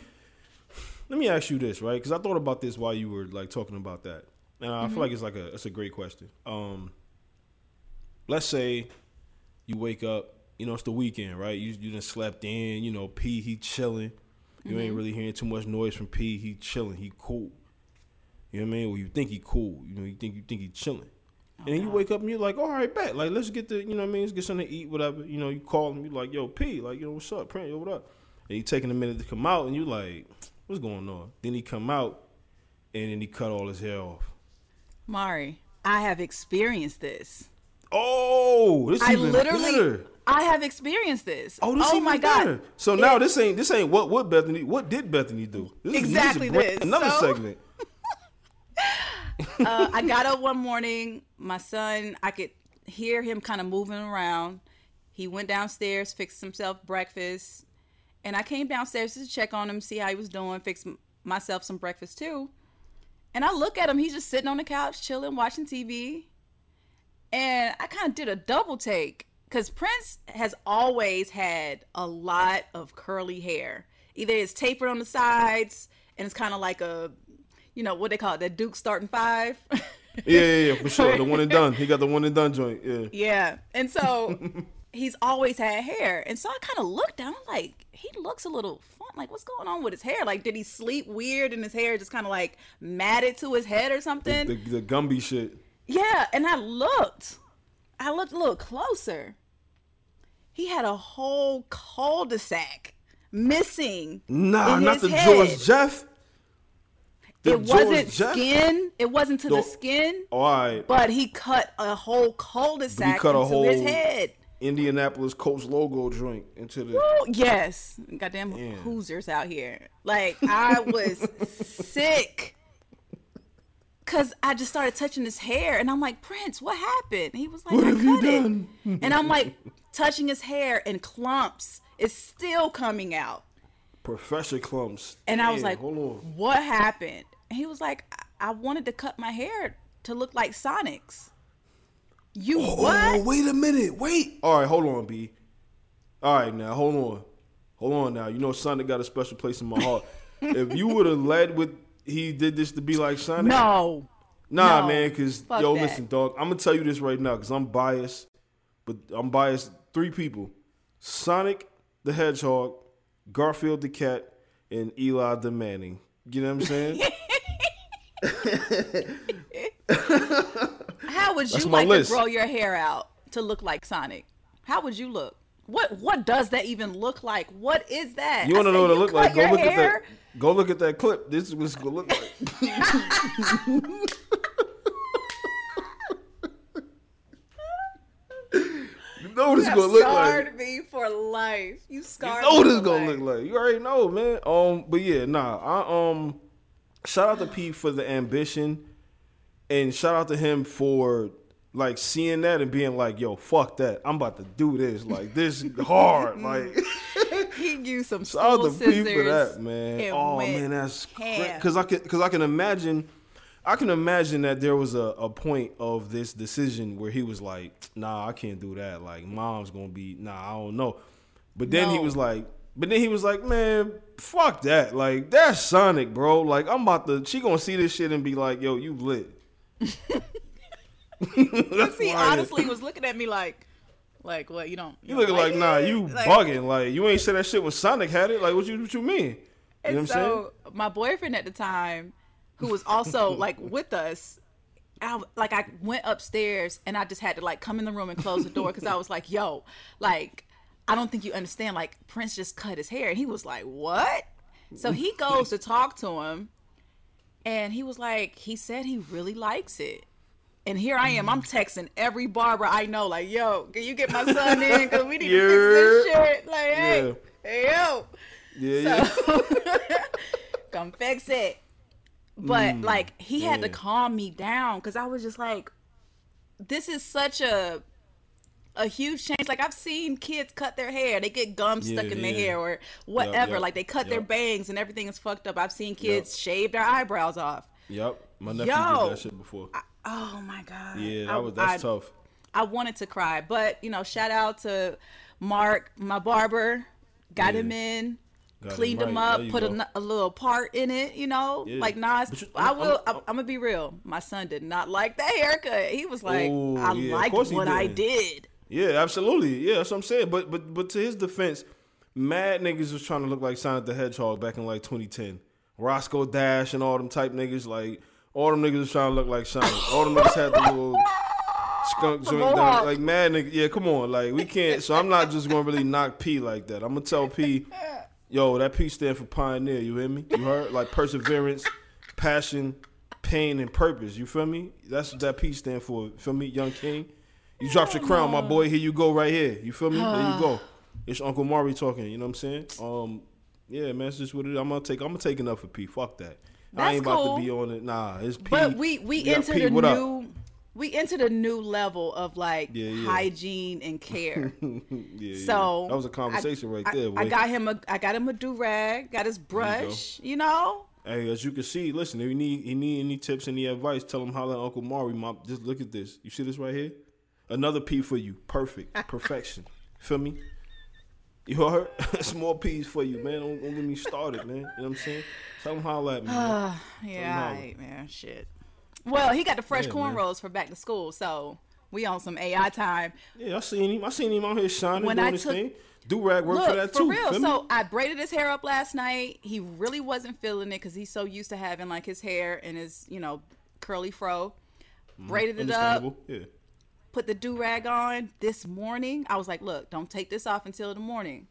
let me ask you this, right? Because I thought about this while you were like talking about that, and I feel like it's like a it's a great question. Um, let's say you wake up, you know, it's the weekend, right? You you done slept in, you know, P he chilling. You ain't really hearing too much noise from P. He chilling. He cool. You know what I mean? Well, you think he cool. You know, you think you think he chilling. And then you wake up and you're like, all right, bet. Like, let's get the, you know what I mean? Let's get something to eat, whatever. You know, you call him, you like, yo, P, like, you know, what's up? Print, yo, what up? And he taking a minute to come out, and you like, what's going on? Then he come out, and then he cut all his hair off. Mari, I have experienced this. Oh, this I even literally better. I have experienced this. Oh, this oh my better. god. So now this ain't this ain't what what Bethany what did Bethany do? This is- Exactly is this. Another So- segment. uh, I got up one morning. My son, I could hear him kind of moving around. He went downstairs, fixed himself breakfast, and I came downstairs to check on him, see how he was doing, fix myself some breakfast too. And I look at him; he's just sitting on the couch, chilling, watching TV. And I kind of did a double take because Prince has always had a lot of curly hair. Either it's tapered on the sides, and it's kind of like a, you know, what they call it, the Duke starting five. Yeah, yeah, yeah, for sure. The one and done. He got the one and done joint. Yeah. Yeah. And so he's always had hair. And so I kind of looked down. Like, he looks a little fun. Like, what's going on with his hair? Like, did he sleep weird and his hair just kind of like matted to his head or something? The, the Gumby shit. yeah. And I looked. I looked a little closer. He had a whole cul-de-sac missing. Nah, not the head. George Jeff. The It George wasn't Jeff? skin. It wasn't to No. the skin. Oh, all right. But he cut a whole cul-de-sac cut a into his head. Indianapolis Colts logo joint into the. Woo, yes, goddamn. Hoosiers out here. Like I was sick because I just started touching his hair, and I'm like, Prince, what happened? He was like, What I have you cut it. done? and I'm like touching his hair, and clumps is still coming out. Professor Clumps. And I was like, hold on. what happened? And he was like, I-, I wanted to cut my hair to look like Sonic's. You Oh, what? wait a minute. Wait. All right, hold on, B. All right, now hold on, hold on. Now you know Sonic got a special place in my heart. if you would have led with he did this to be like Sonic, No. Nah, No. man, because Fuck yo, that. listen, dog. I'm gonna tell you this right now because I'm biased, but I'm biased. Three people: Sonic the Hedgehog, Garfield the cat, and Eli the Manning. You know what I'm saying? How would you like list. to grow your hair out to look like Sonic? How would you look? What what does that even look like? What is that? You want to know what it look like? Go look hair? at that. Go look at that clip. This is what it's gonna look like. you know what it's gonna look like. scarred me for life. You scarred. You know what it's gonna life. look like. You already know, man. Um, but yeah, nah. I um, shout out to Pete for the ambition, and shout out to him for like seeing that and being like, "Yo, fuck that. I'm about to do this. Like this hard. Like He used some school to scissors. for that, man. Oh man, that's because I can because I can imagine. I can imagine that there was a, a point of this decision where he was like, "Nah, I can't do that. Like, mom's gonna be, nah, I don't know." But then he was like, but then he was like, "Man, fuck that. Like that's Sonic, bro. Like I'm about to. She gonna see this shit and be like, "Yo, you lit." That's he honestly was looking at me like, like what? You don't? You don't looking like, it? nah, you Like- bugging. Like you ain't said that shit when Sonic had it. Like what you what you mean? You know what And I'm saying? so my boyfriend at the time, who was also like with us, I, like I went upstairs and I just had to like come in the room and close the door because I was like, yo, like I don't think you understand. Like Prince just cut his hair, and he was like, what? So he goes to talk to him, and he was like, he said he really likes it. And here I am. I'm texting every barber I know, like, yo, can you get my son in? Because we need to fix this Yeah. shit. Like, hey, hey, yo. Yeah, yeah. Come fix it. But Mm, like he had to calm me down because I was just like, this is such a a huge change. Like I've seen kids cut their hair, they get gum stuck Yeah, in their yeah. hair or whatever. yep, like they cut their bangs and everything is fucked up. I've seen kids shave their eyebrows off. Yep. My nephew Yo. did that shit before. Oh my god. yeah, that I- was that's I- tough. I wanted to cry, but you know, shout out to Mark, my barber, got Yeah. him in, Got cleaned him right. up, put a, a little part in it, you know, Yeah. like Nas. You- I will. I'm- I'm, I'm, gonna be real. My son did not like that haircut. He was like, I yeah, liked what I did. Yeah, absolutely. Yeah, that's what I'm saying. But but but to his defense, mad niggas was trying to look like Sonic the Hedgehog back in like 2010. Roscoe Dash and all them type niggas, like all them niggas was trying to look like Sonic. All them niggas had the little skunk joint down. Like mad nigga. Yeah, come on. Like we can't. So I'm not just gonna really knock P like that. I'm gonna tell P, yo, that P stand for pioneer. You hear me? You heard? Like perseverance, passion, pain, and purpose. You feel me? That's what that P stand for. Feel me, young king? You dropped your crown, my boy. Here you go, right here. You feel me? there you go. It's Uncle Mari talking. You know what I'm saying? Um, yeah, man. It's just what it is. I'm gonna take. I'm gonna take enough for P. Fuck that. That's I ain't about to be on it. Nah, it's P. But we we got entered P. a What up? new. We entered a new level of like Yeah, yeah. hygiene and care. Yeah, yeah. So that was a conversation I, right I- there. I, boy. got him a I got him a do rag, got his brush, you, know. Hey, as you can see, listen. If you need, you need any tips, any advice, tell him holler at Uncle Mari. Mom, just look at this. You see this right here? Another P for you. Perfect. Perfection. Feel me? You heard? Small P's for you, man. Don't, don't get me started, man. You know what I'm saying? Tell him holler at me. man. Ah, yeah, holla. all right, man. Shit. Well, he got the fresh Yeah, cornrows for back to school, so we on some AI time. Yeah, I seen him. I seen him out here shining, When doing I his took- thing. Do rag work Look, for that for too. real. feel me? So I braided his hair up last night. He really wasn't feeling it because he's so used to having like his hair and his, you know, curly fro. Mm-hmm. Braided it up, Yeah. Put the do rag on this morning. I was like, look, don't take this off until the morning.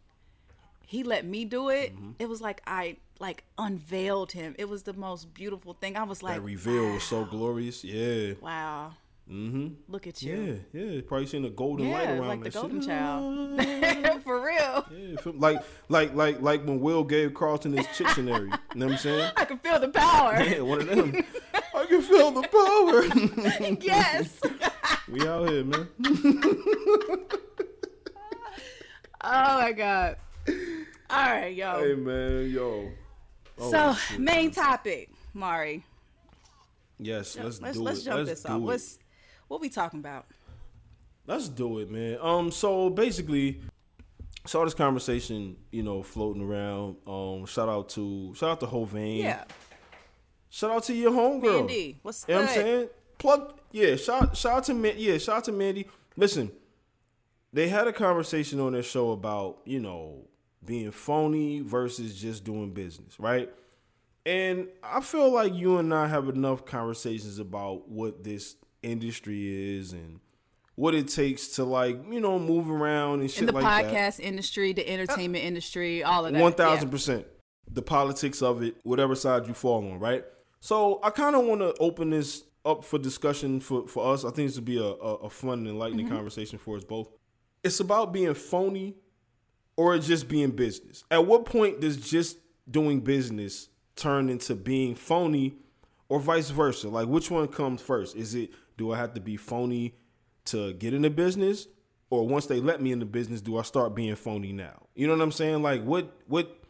He let me do it. Mm-hmm. It was like I like unveiled him. It was the most beautiful thing. I was like, That reveal was so glorious. Yeah. wow. Mm-hmm. Look at you. yeah. Yeah. Probably seen a golden light around like the shit. golden child. For real. Yeah, like like like like when Will gave Carlton his Chictionary. you know what I'm saying? I can feel the power. Yeah, one of them. I can feel the power. yes. we out here, man. Oh my god. All right, yo. Hey man, yo. Oh, so shit, main man. topic, Mari. Yes, let's, Let's do let's it. jump let's this do off. it. What's what we talking about? Let's do it, man. Um, so basically, saw this conversation, you know, floating around. Um, shout out to shout out to Hovain. Yeah. Shout out to your homegirl. Mandy, what's You know what I'm saying? Plug, yeah. Shout, shout out to Man, yeah. Shout out to Mandy. Listen, they had a conversation on their show about you know being phony versus just doing business, right? And I feel like you and I have enough conversations about what this industry is and what it takes to like you know move around and shit In the like that. podcast industry, the entertainment industry, all of that. One thousand percent. The politics of it, whatever side you fall on, right? So I kind of want to open this up for discussion for, for us. I think this would be a, a, a fun and enlightening Mm-hmm. conversation for us both. It's about being phony or just being business. At what point does just doing business turn into being phony or vice versa? Like which one comes first? Is it do I have to be phony to get into business? Or once they let me in the business, do I start being phony now? You know what I'm saying? Like what what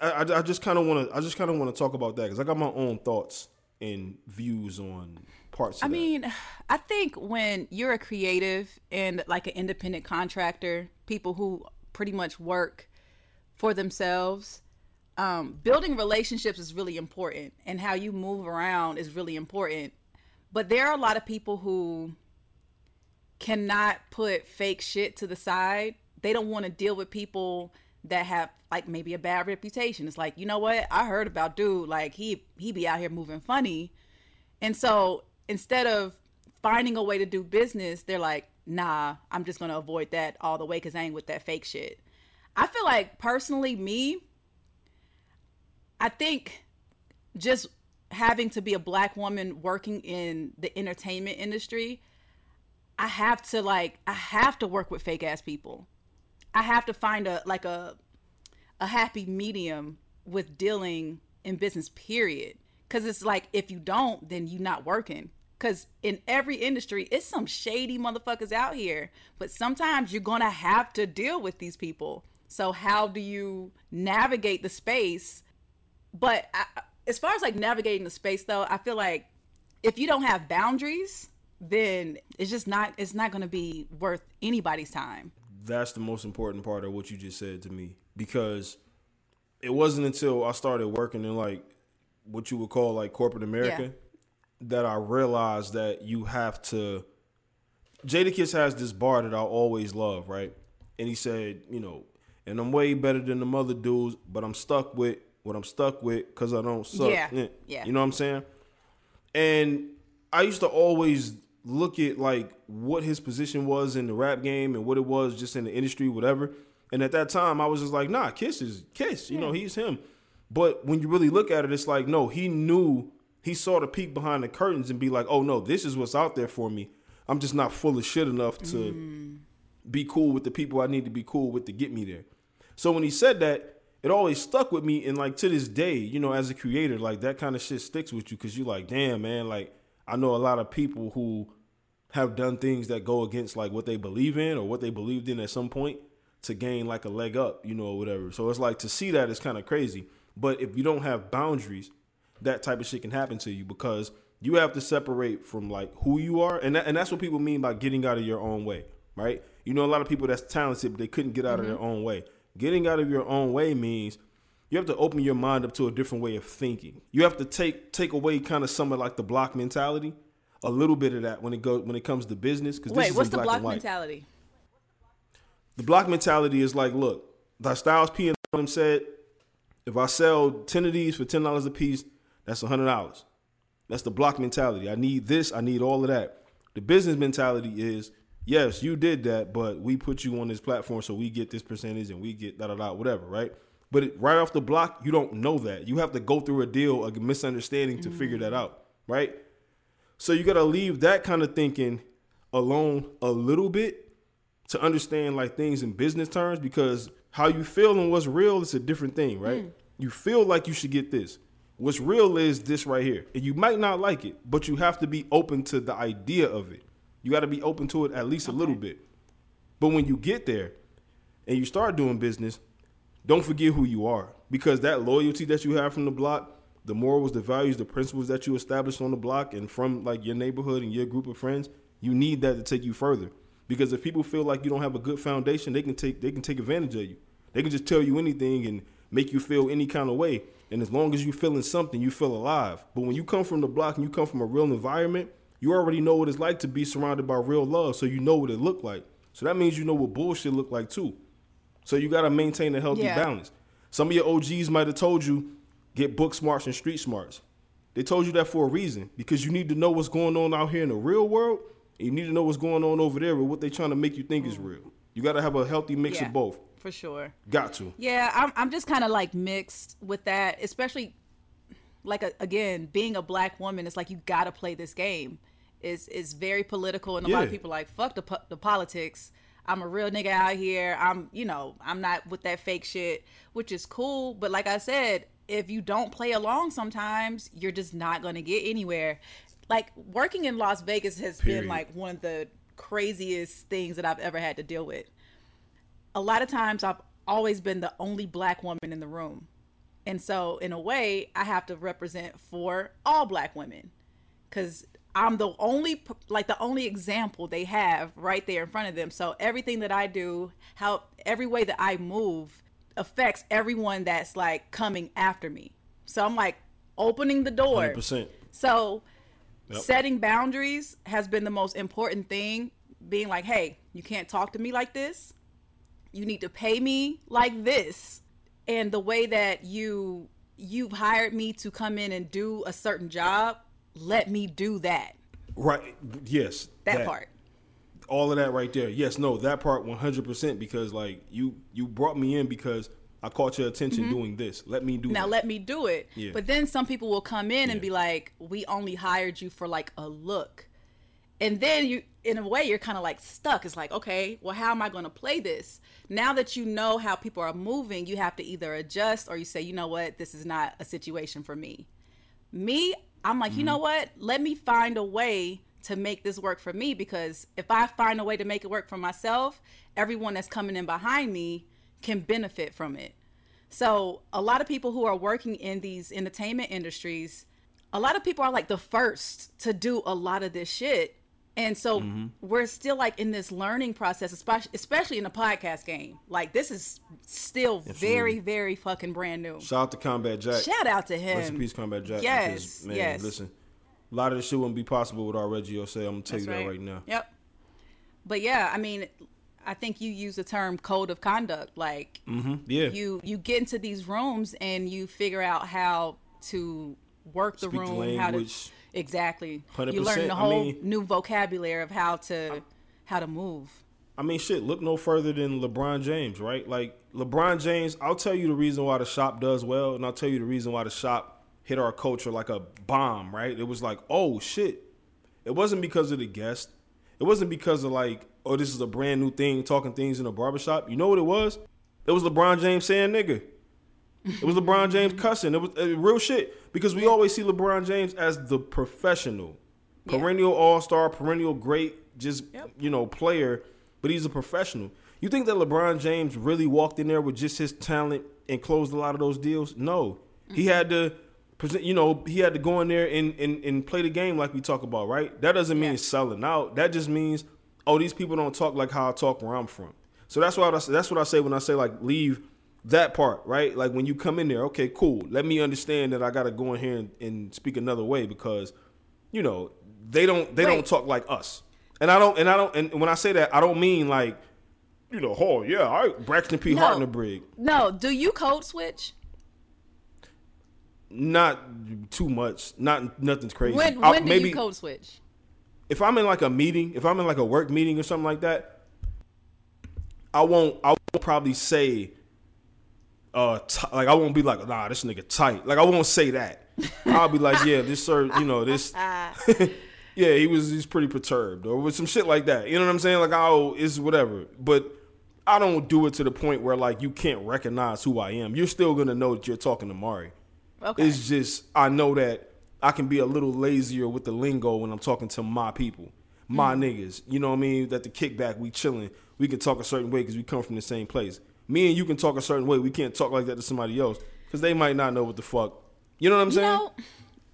I, I, I just kind of want to I just kind of want to talk about that because I got my own thoughts and views on parts. Of I that. mean, I think when you're a creative and like an independent contractor, people who pretty much work for themselves, um, building relationships is really important, and how you move around is really important. But there are a lot of people who cannot put fake shit to the side. They don't want to deal with people that have like maybe a bad reputation. It's like, you know what? I heard about dude like he he be out here moving funny. And so instead of finding a way to do business, they're like, "Nah, I'm just to avoid that all the way cuz I ain't with that fake shit." I feel like personally me I think just having to be a black woman working in the entertainment industry, I have to like I have to work with fake ass people. I have to find a like a a happy medium with dealing in business period cuz it's like if you don't then you're not working cuz in every industry it's some shady motherfuckers out here but sometimes you're going to have to deal with these people. So how do you navigate the space? But I, as far as like navigating the space though, I feel like if you don't have boundaries, then it's just not it's not going to be worth anybody's time. That's the most important part of what you just said to me because it wasn't until I started working in like what you would call like corporate America Yeah. that I realized that you have to. Jadakiss has this bar that I always love, right? And he said, you know, and I'm way better than the mother dudes, but I'm stuck with what I'm stuck with because I don't suck. Yeah, eh, yeah. You know what I'm saying? And I used to always look at like what his position was in the rap game and what it was just in the industry, whatever. And at that time, I was just like, nah, Kiss is Kiss. You know, he's him. But when you really look at it, it's like, no, he knew, he saw the peek behind the curtains and be like, oh no, this is what's out there for me. I'm just not full of shit enough to mm. be cool with the people I need to be cool with to get me there. So when he said that, it always stuck with me. And like to this day, you know, as a creator, like that kind of shit sticks with you because you're like, damn, man, like I know a lot of people who have done things that go against like what they believe in or what they believed in at some point to gain like a leg up, you know, or whatever. So it's like to see that is kind of crazy. But if you don't have boundaries, that type of shit can happen to you because you have to separate from like who you are, and that, and that's what people mean by getting out of your own way, right? You know, a lot of people that's talented, but they couldn't get out of their mm-hmm. own way. Getting out of your own way means you have to open your mind up to a different way of thinking. You have to take take away kind of some of like the block mentality, a little bit of that when it goes when it comes to business. Because Wait, what's the block mentality? the block mentality is like, look, like Styles P and them said, if I sell ten of these for ten dollars a piece, that's hundred dollars. That's the block mentality. I need this. I need all of that. The business mentality is, yes, you did that, but we put you on this platform so we get this percentage and we get da da da whatever, right? But it, right off the block, you don't know that. You have to go through a deal, a misunderstanding to figure that out, right? So you got to leave that kind of thinking alone a little bit to understand like things in business terms because how you feel and what's real is a different thing, right? Hmm. You feel like you should get this. What's real is this right here. And you might not like it, but you have to be open to the idea of it. You got to be open to it at least a little bit. But when you get there and you start doing business, don't forget who you are because that loyalty that you have from the block, the morals, the values, the principles that you established on the block and from like your neighborhood and your group of friends, you need that to take you further. Because if people feel like you don't have a good foundation, they can take they can take advantage of you. They can just tell you anything and make you feel any kind of way. And as long as you're feeling something, you feel alive. But when you come from the block and you come from a real environment, you already know what it's like to be surrounded by real love, so you know what it looked like. So that means you know what bullshit looked like too. So you got to maintain a healthy Yeah. balance. Some of your OGs might have told you get book smarts and street smarts. They told you that for a reason because you need to know what's going on out here in the real world. And you need to know what's going on over there with what they're trying to make you think is real. You got to have a healthy mix Mm. Yeah. of both. For sure. Got to. Yeah, I'm I'm just kind of like mixed with that, especially like a, again, being a black woman, it's like you got to play this game. It's it's very political and a lot of people are like fuck the po- the politics. I'm a real nigga out here. I'm, you know, I'm not with that fake shit, which is cool, but like I said, if you don't play along sometimes, you're just not going to get anywhere. Like working in Las Vegas has Period. been like one of the craziest things that I've ever had to deal with a lot of times I've always been the only black woman in the room. And so in a way, I have to represent for all black women cuz I'm the only like the only example they have right there in front of them. So everything that I do, how every way that I move affects everyone that's like coming after me. So I'm like opening the door. 100%. So Yep. setting boundaries has been the most important thing. Being like, hey, you can't talk to me like this. You need to pay me like this. And the way that you you've hired me to come in and do a certain job, let me do that. Right. Yes. That, part. All of that right there. Yes. No. That part. One hundred percent. Because like you, you brought me in because I caught your attention doing this. Let me do. Mm-hmm. Now that. let me do it. Yeah. But then some people will come in and be like, "We only hired you for like a look," and then you, in a way, you're kind of like stuck. It's like, okay, well, how am I going to play this? Now that you know how people are moving, you have to either adjust or you say, you know what, this is not a situation for me. Me, I'm like, you know Mm-hmm. what? Let me find a way to make this work for me because if I find a way to make it work for myself, everyone that's coming in behind me can benefit from it. So, a lot of people who are working in these entertainment industries, a lot of people are like the first to do a lot of this shit. And so Mm-hmm. we're still like in this learning process, especially especially in the podcast game. Like this is still very, very fucking brand new. Shout out to Combat Jack. Shout out to him. Rest in peace, Combat Jack. Yes, because, man, yes. Listen, a lot of this shit wouldn't be possible without Reggie Ossé. I'm gonna tell That's you that right now. Yep. But yeah, I mean, I think you use the term code of conduct. Like Yeah. you you get into these rooms and you figure out how to work the Speak the room, how to language. Exactly. 100%. You learn the I whole mean- new vocabulary of how to how to move. I mean, shit, look no further than LeBron James, right? Like, LeBron James, I'll tell you the reason why the shop does well, and I'll tell you the reason why the shop hit our culture like a bomb, right? It was like, oh, shit. It wasn't because of the guest. It wasn't because of, like, oh, this is a brand new thing, talking things in a barbershop. You know what it was? It was LeBron James saying nigga. It was LeBron James cussing. It was uh, real shit. Because we always see LeBron James as the professional, Yeah. perennial all star, perennial great, just, Yep. you know, player, but he's a professional. You think that LeBron James really walked in there with just his talent and closed a lot of those deals? No. He had to present, you know, he had to go in there and, and, and play the game like we talk about, right? That doesn't mean Yeah. selling out. That just means, oh, these people don't talk like how I talk where I'm from. So that's why I, that's what I say when I say like leave that part, right? Like when you come in there, okay, cool. Let me understand that I got to go in here and, and speak another way because, you know, they don't they don't talk like us. And I don't and I don't and when I say that, I don't mean like, you know, oh yeah, I Braxton P. No. Hartnebrig. No, do you code switch? Not too much. Not nothing's crazy. When I- when do maybe you code switch? if I'm in like a meeting, if I'm in like a work meeting or something like that, I won't. I won't probably say, uh, t- like I won't be like, nah, this nigga tight. Like I won't say that. I'll be like, yeah, this sir, you know, this. yeah, he was. He's pretty perturbed, or with some shit like that. You know what I'm saying? Like, oh, it's whatever. But I don't do it to the point where like you can't recognize who I am. You're still gonna know that you're talking to Mari. Okay. It's just I know that I can be a little lazier with the lingo when I'm talking to my people, my Mm. niggas. You know what I mean? That the kickback, we chilling. We can talk a certain way because we come from the same place. Me and you can talk a certain way. We can't talk like that to somebody else because they might not know what the fuck. You know what I'm You saying? know,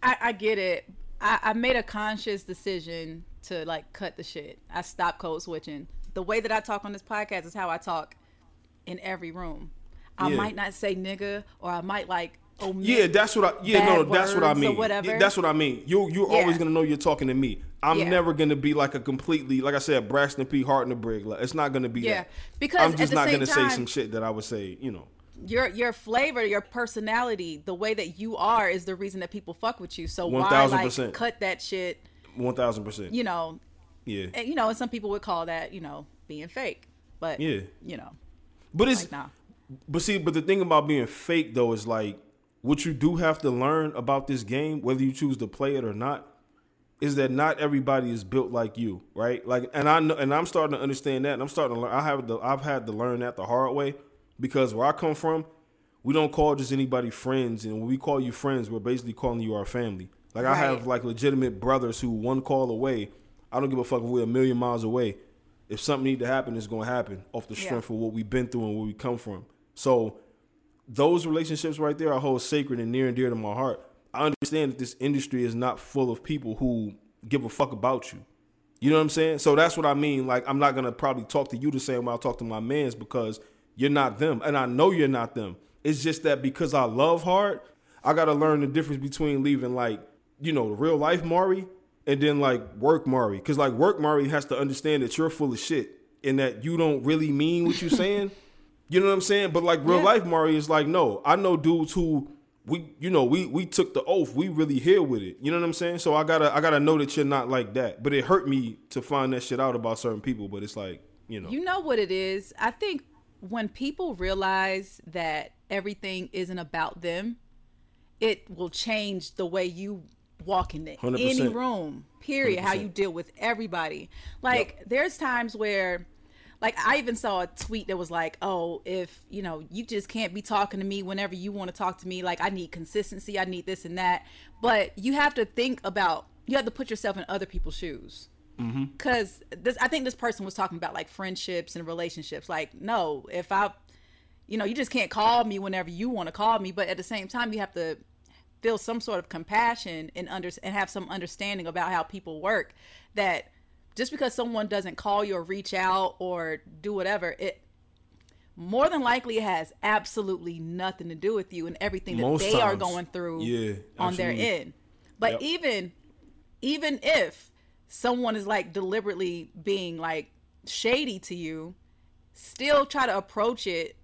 I, I get it. I, I made a conscious decision to like cut the shit. I stopped code switching. The way that I talk on this podcast is how I talk in every room. I Yeah. might not say nigga, or I might like Oh, omit. yeah, that's what I. Yeah, no, that's what I mean. whatever. Yeah, that's what I mean. You you're Yeah. always gonna know you're talking to me. I'm Yeah. never gonna be like a completely like I said, Braxton P. Hartnebrig. Like, it's not gonna be Yeah, that. because I'm just the not gonna time- say some shit that I would say. You know. your your flavor, your personality, the way that you are is the reason that people fuck with you. So why 1000%. like cut that shit? One thousand percent. You know, Yeah. and, you know, and some people would call that you know being fake, but Yeah. you know, But it's like nah. but see, but the thing about being fake though is like what you do have to learn about this game, whether you choose to play it or not, is that not everybody is built like you, right? Like, and I know, and I'm starting to understand that, and I'm starting to learn. I have the, I've had to learn that the hard way because where I come from, we don't call just anybody friends, and when we call you friends, we're basically calling you our family. Like I have like legitimate brothers who one call away. I don't give a fuck if we're a million miles away. If something need to happen, it's gonna happen off the Yeah. strength of what we've been through and where we come from. So those relationships right there I hold sacred and near and dear to my heart. I understand that this industry is not full of people who give a fuck about you. You know what I'm saying? So that's what I mean. Like I'm not gonna probably talk to you the same way I talk to my mans because you're not them, and I know you're not them. It's just that because I love hard, I got to learn the difference between leaving like you know the real life Mari and then like work Mari, because like work Mari has to understand that you're full of shit and that you don't really mean what you're saying. You know what I'm saying? But like real Yeah. life Mari is like, no, I know dudes who we you know we we took the oath we really here with it you know what i'm saying so i gotta i gotta know that you're not like that but it hurt me to find that shit out about certain people but it's like you know You know what it is? I think when people realize that everything isn't about them, it will change the way you walk in 100%. any room. Period. How 100%. you deal with everybody. Like there's times where like I even saw a tweet that was like, "Oh, if, you know, you just can't be talking to me whenever you want to talk to me. Like I need consistency, I need this and that." But you have to think about you have to put yourself in other people's shoes mm-hmm. because this i think this person was talking about like friendships and relationships like no if i you know you just can't call me whenever you want to call me but at the same time you have to feel some sort of compassion and under and have some understanding about how people work that just because someone doesn't call you or reach out or do whatever it more than likely has absolutely nothing to do with you and everything that Most they are going through Yeah, on their end but Yep. even even if someone is like deliberately being like shady to you, still try to approach it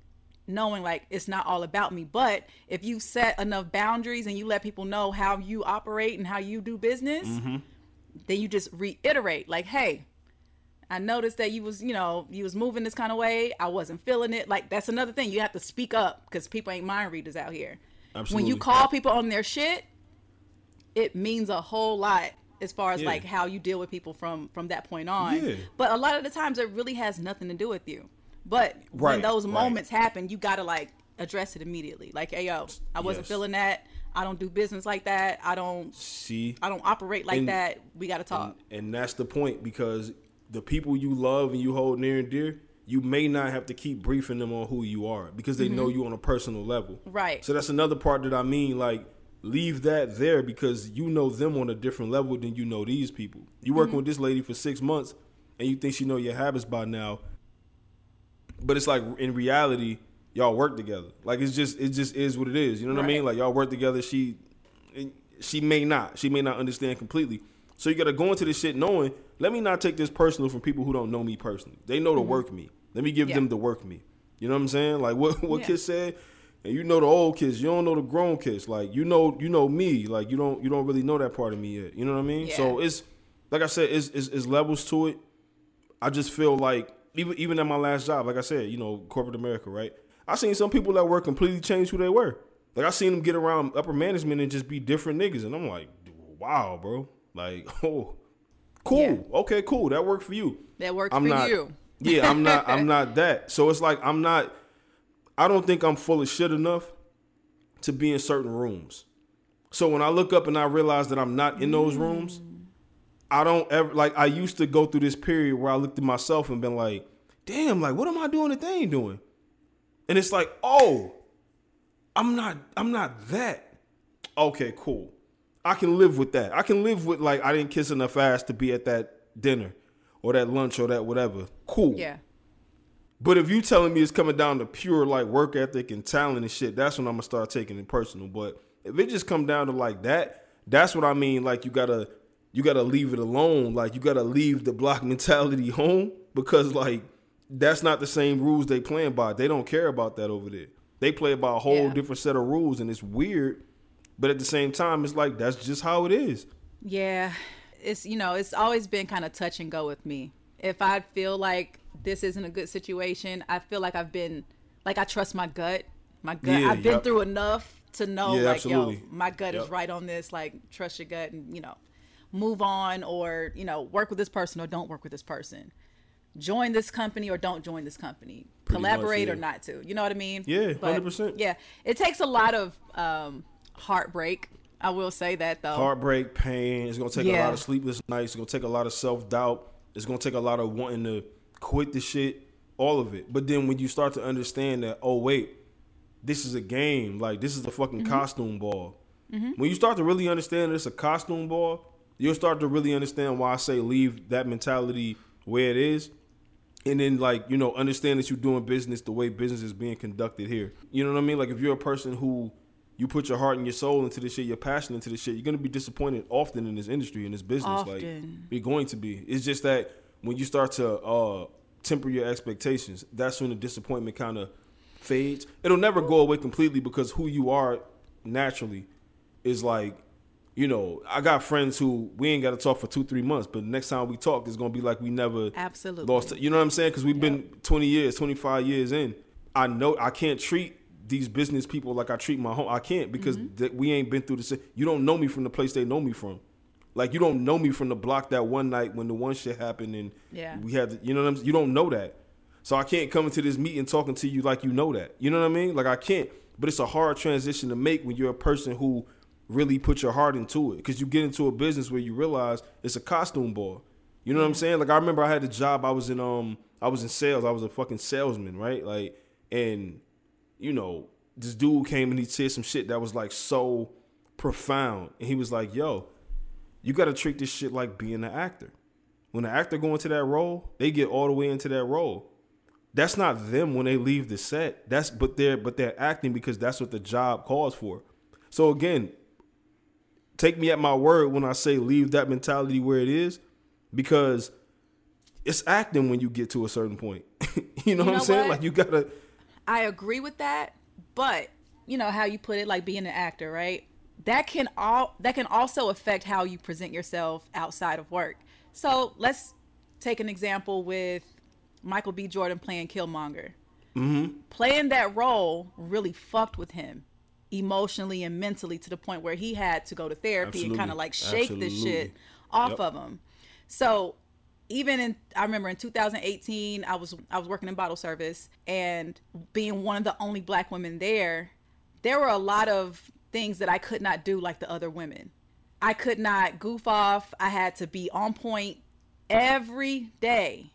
knowing like it's not all about me. But if you set enough boundaries and you let people know how you operate and how you do business, Mm-hmm. Then you just reiterate like, hey, I noticed that you was, you know, you was moving this kind of way. I wasn't feeling it. Like that's another thing. You have to speak up because people ain't mind readers out here. Absolutely. When you call people on their shit, it means a whole lot as far as Yeah. like how you deal with people from from that point on. Yeah. But a lot of the times it really has nothing to do with you. But when Right, those right. moments happen, you gotta like address it immediately. Like, hey yo, I wasn't Yes. feeling that. I don't do business like that. I don't see I don't operate like And- that. We gotta talk. and that's the point because the people you love and you hold near and dear you may not have to keep briefing them on who you are because they know you on a personal level Mm-hmm. Right. so that's another part that i mean like leave that there because you know them on a different level than you know these people you working Mm-hmm. with this lady for six months and you think she know your habits by now but it's like in reality y'all work together. Like it's just it just is what it is. You know what i mean? Like y'all work together. She she may not. She may not understand completely. So you gotta go into this shit knowing let me not take this personal from people who don't know me personally. They know the work me. Let me give Mm-hmm. Yeah. them the work me. You know what i'm saying? Like what what Yeah. kids said? And you know the old kids you don't know the grown kids like you know you know me. Like you don't you don't really know that part of me yet. You know what i mean? So it's like i said it's, it's, it's levels to it. I just feel like even even at my last job, like I said, you know, corporate America, right? I seen some people that were completely change who they were. Like I seen them get around upper management and just be different niggas, and I'm like, wow, bro. Like, oh, cool, Yeah. okay, cool, that worked for you. That worked I'm for not, you. yeah, I'm not. I'm not that. So it's like I'm not. I don't think I'm full of shit enough to be in certain rooms. So when I look up and I realize that I'm not in those mm. rooms, I don't ever like I used to go through this period where I looked at myself and been like, damn, like what am I doing that they ain't doing? And it's like, oh, I'm not I'm not that. Okay, cool. I can live with that. I can live with like I didn't kiss enough ass to be at that dinner or that lunch or that whatever. Cool. Yeah. But if you telling me it's coming down to pure like work ethic and talent and shit, that's when I'm gonna start taking it personal. But if it just come down to like that, that's what I mean. Like you gotta you gotta leave it alone. Like you gotta leave the block mentality home because like that's not the same rules they playing by. They don't care about that over there. They play by a whole Yeah. different set of rules and it's weird. But at the same time, it's like that's just how it is. Yeah, it's you know it's always been kind of touch and go with me. If I feel like this isn't a good situation, I feel like I've been like I trust my gut. My gut. Yeah, I've been yep. through enough to know Yeah, like absolutely. yo, my gut is right on this. Like trust your gut and you know move on or you know work with this person or don't work with this person. Join this company or don't join this company. Pretty much, Collaborate yeah. or not to. You know what I mean? Yeah, But, 100%. Yeah, it takes a lot of um, heartbreak. I will say that though. heartbreak, pain. It's gonna take a lot of sleepless nights. It's gonna take a lot of self doubt. It's gonna take a lot of wanting to quit the shit. All of it. But then when you start to understand that, oh wait, this is a game. Like this is the fucking costume ball. When you start to really understand that it's a costume ball, you'll start to really understand why I say leave that mentality where it is. And then like you know understand that you're doing business the way business is being conducted here. You know what I mean? Like if you're a person who you put your heart and your soul into this shit, you're passionate into this shit, you're gonna be disappointed often in this industry in this business. Like Often. you're going to be. It's just that when you start to uh, temper your expectations, that's when the disappointment kind of fades. It'll never go away completely because who you are naturally is like, you know, I got friends who we ain't got to talk for two, three months, but next time we talk, it's gonna be like we never Absolutely. lost. You know what I'm saying? Because we've been 20 years, 25 years in. I know I can't treat these business people like I treat my home. I can't because Mm-hmm. th- we ain't been through the same. You don't know me from the place they know me from. Like you don't know me from the block that one night when the one shit happened and Yeah. we had, to, you know what I'm saying? You don't know that. So I can't come into this meeting talking to you like you know that. You know what I mean? Like I can't. But it's a hard transition to make when you're a person who really put your heart into it because you get into a business where you realize it's a costume ball. You know what I'm saying? Like I remember I had a job. I was in um I was in sales. I was a fucking salesman, right? Like and you know this dude came and he said some shit that was like so profound, and he was like, "Yo, you got to treat this shit like being an actor. When the actor go into that role, they get all the way into that role. That's not them when they leave the set. That's but they're but they're acting because that's what the job calls for. So again, take me at my word when I say leave that mentality where it is, because it's acting when you get to a certain point. you know what know I'm saying? what? Like you gotta. I agree with that, but you know how you put it, like being an actor, right? That can all that can also affect how you present yourself outside of work. So let's take an example with Michael B. Jordan playing Killmonger. Mm-hmm. Playing that role really fucked with him emotionally and mentally to the point where he had to go to therapy and kind of like shake this shit off Yep. of him. So even in I remember in 2018 I was I was working in bottle service and being one of the only black women there, there were a lot of things that I could not do like the other women. I could not goof off. I had to be on point every day.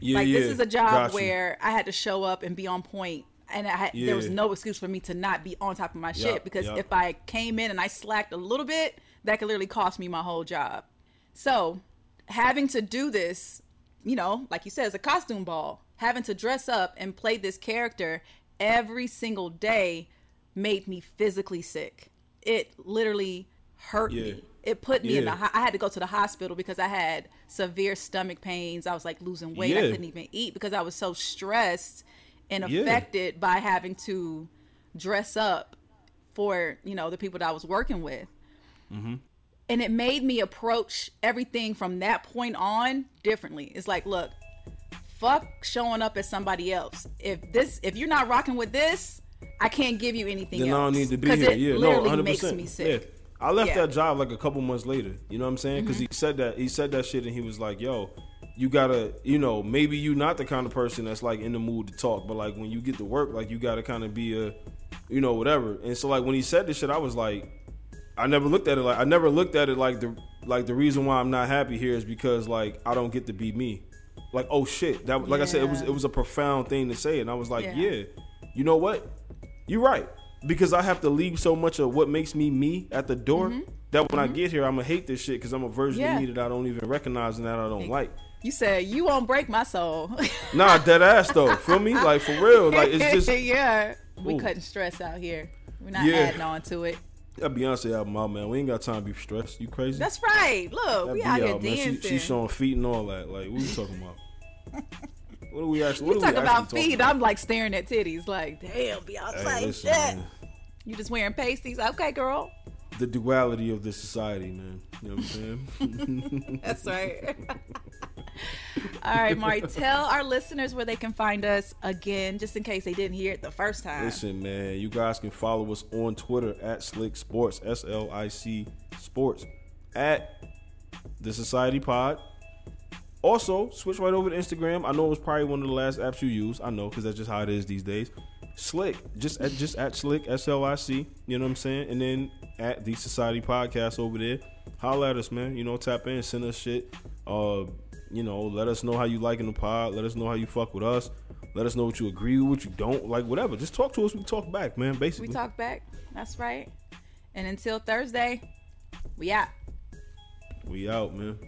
Yeah, like yeah. this is a job Got you. where I had to show up and be on point and I had, there was no excuse for me to not be on top of my shit because yup. if I came in and I slacked a little bit, that could literally cost me my whole job. So, having to do this, you know, like you said, it's a costume ball. Having to dress up and play this character every single day made me physically sick. It literally hurt Yeah. me. It put me in the. Ho- I had to go to the hospital because I had severe stomach pains. I was like losing weight. I couldn't even eat because I was so stressed and Yeah. affected by having to dress up for you know the people that I was working with. Mm-hmm. And it made me approach everything from that point on differently. It's like, look, fuck showing up as somebody else. If this, if you're not rocking with this, I can't give you anything then else. I don't need to be here. It Yeah, no, literally 100%. makes me sick. Yeah. I left Yeah. Mm-hmm. that job like a couple months later. You know what I'm saying? Because he said that he said that shit and he was like, "Yo, you gotta, you know, maybe you not the kind of person that's like in the mood to talk, but like when you get to work, like you gotta kind of be a, you know, whatever." And so like when he said this shit, I was like, I never looked at it like I never looked at it like the like the reason why I'm not happy here is because like I don't get to be me. Like oh shit, that like I said, it was it was a profound thing to say, and I was like, Yeah. yeah, you know what, you're right because I have to leave so much of what makes me me at the door that when I get here, I'm gonna hate this shit because I'm a version Mm-hmm. Yeah. of me that I don't even recognize and that I don't like. You said you won't break my soul. Nah, dead ass though. Feel me? Like for real. Like it's just yeah. We Ooh. cutting stress out here. We're not Yeah. adding on to it. that Beyonce album out, man. We ain't got time to be stressed. You crazy? That's right. Look, That we B out here out, man. She, she's showing feet and all that. Like, what are you talking about? what are we actually? What you talk we about feet. talking I'm like staring at titties. Like, damn, Beyonce, Hey, listen, shit. man. You just wearing pasties? Okay, girl. The duality of this society, man. You know what I'm saying? That's right. All right, Mari, tell our listeners where they can find us again, just in case they didn't hear it the first time. Listen, man, you guys can follow us on Twitter at Slic Sports, S L I C Sports, at the Society Pod. Also, switch right over to Instagram. I know it was probably one of the last apps you use. I know because that's just how it is these days. Slic, just at just at Slic S L I C. You know what I'm saying? And then at the Society Podcast over there. Holla at us, man. You know, tap in, send us shit. Uh, you know, let us know how you liking the pod. Let us know how you fuck with us. Let us know what you agree with, what you don't like, whatever. Just talk to us. We talk back, man. Basically, we talk back. That's right. And until Thursday, we out. we out, man.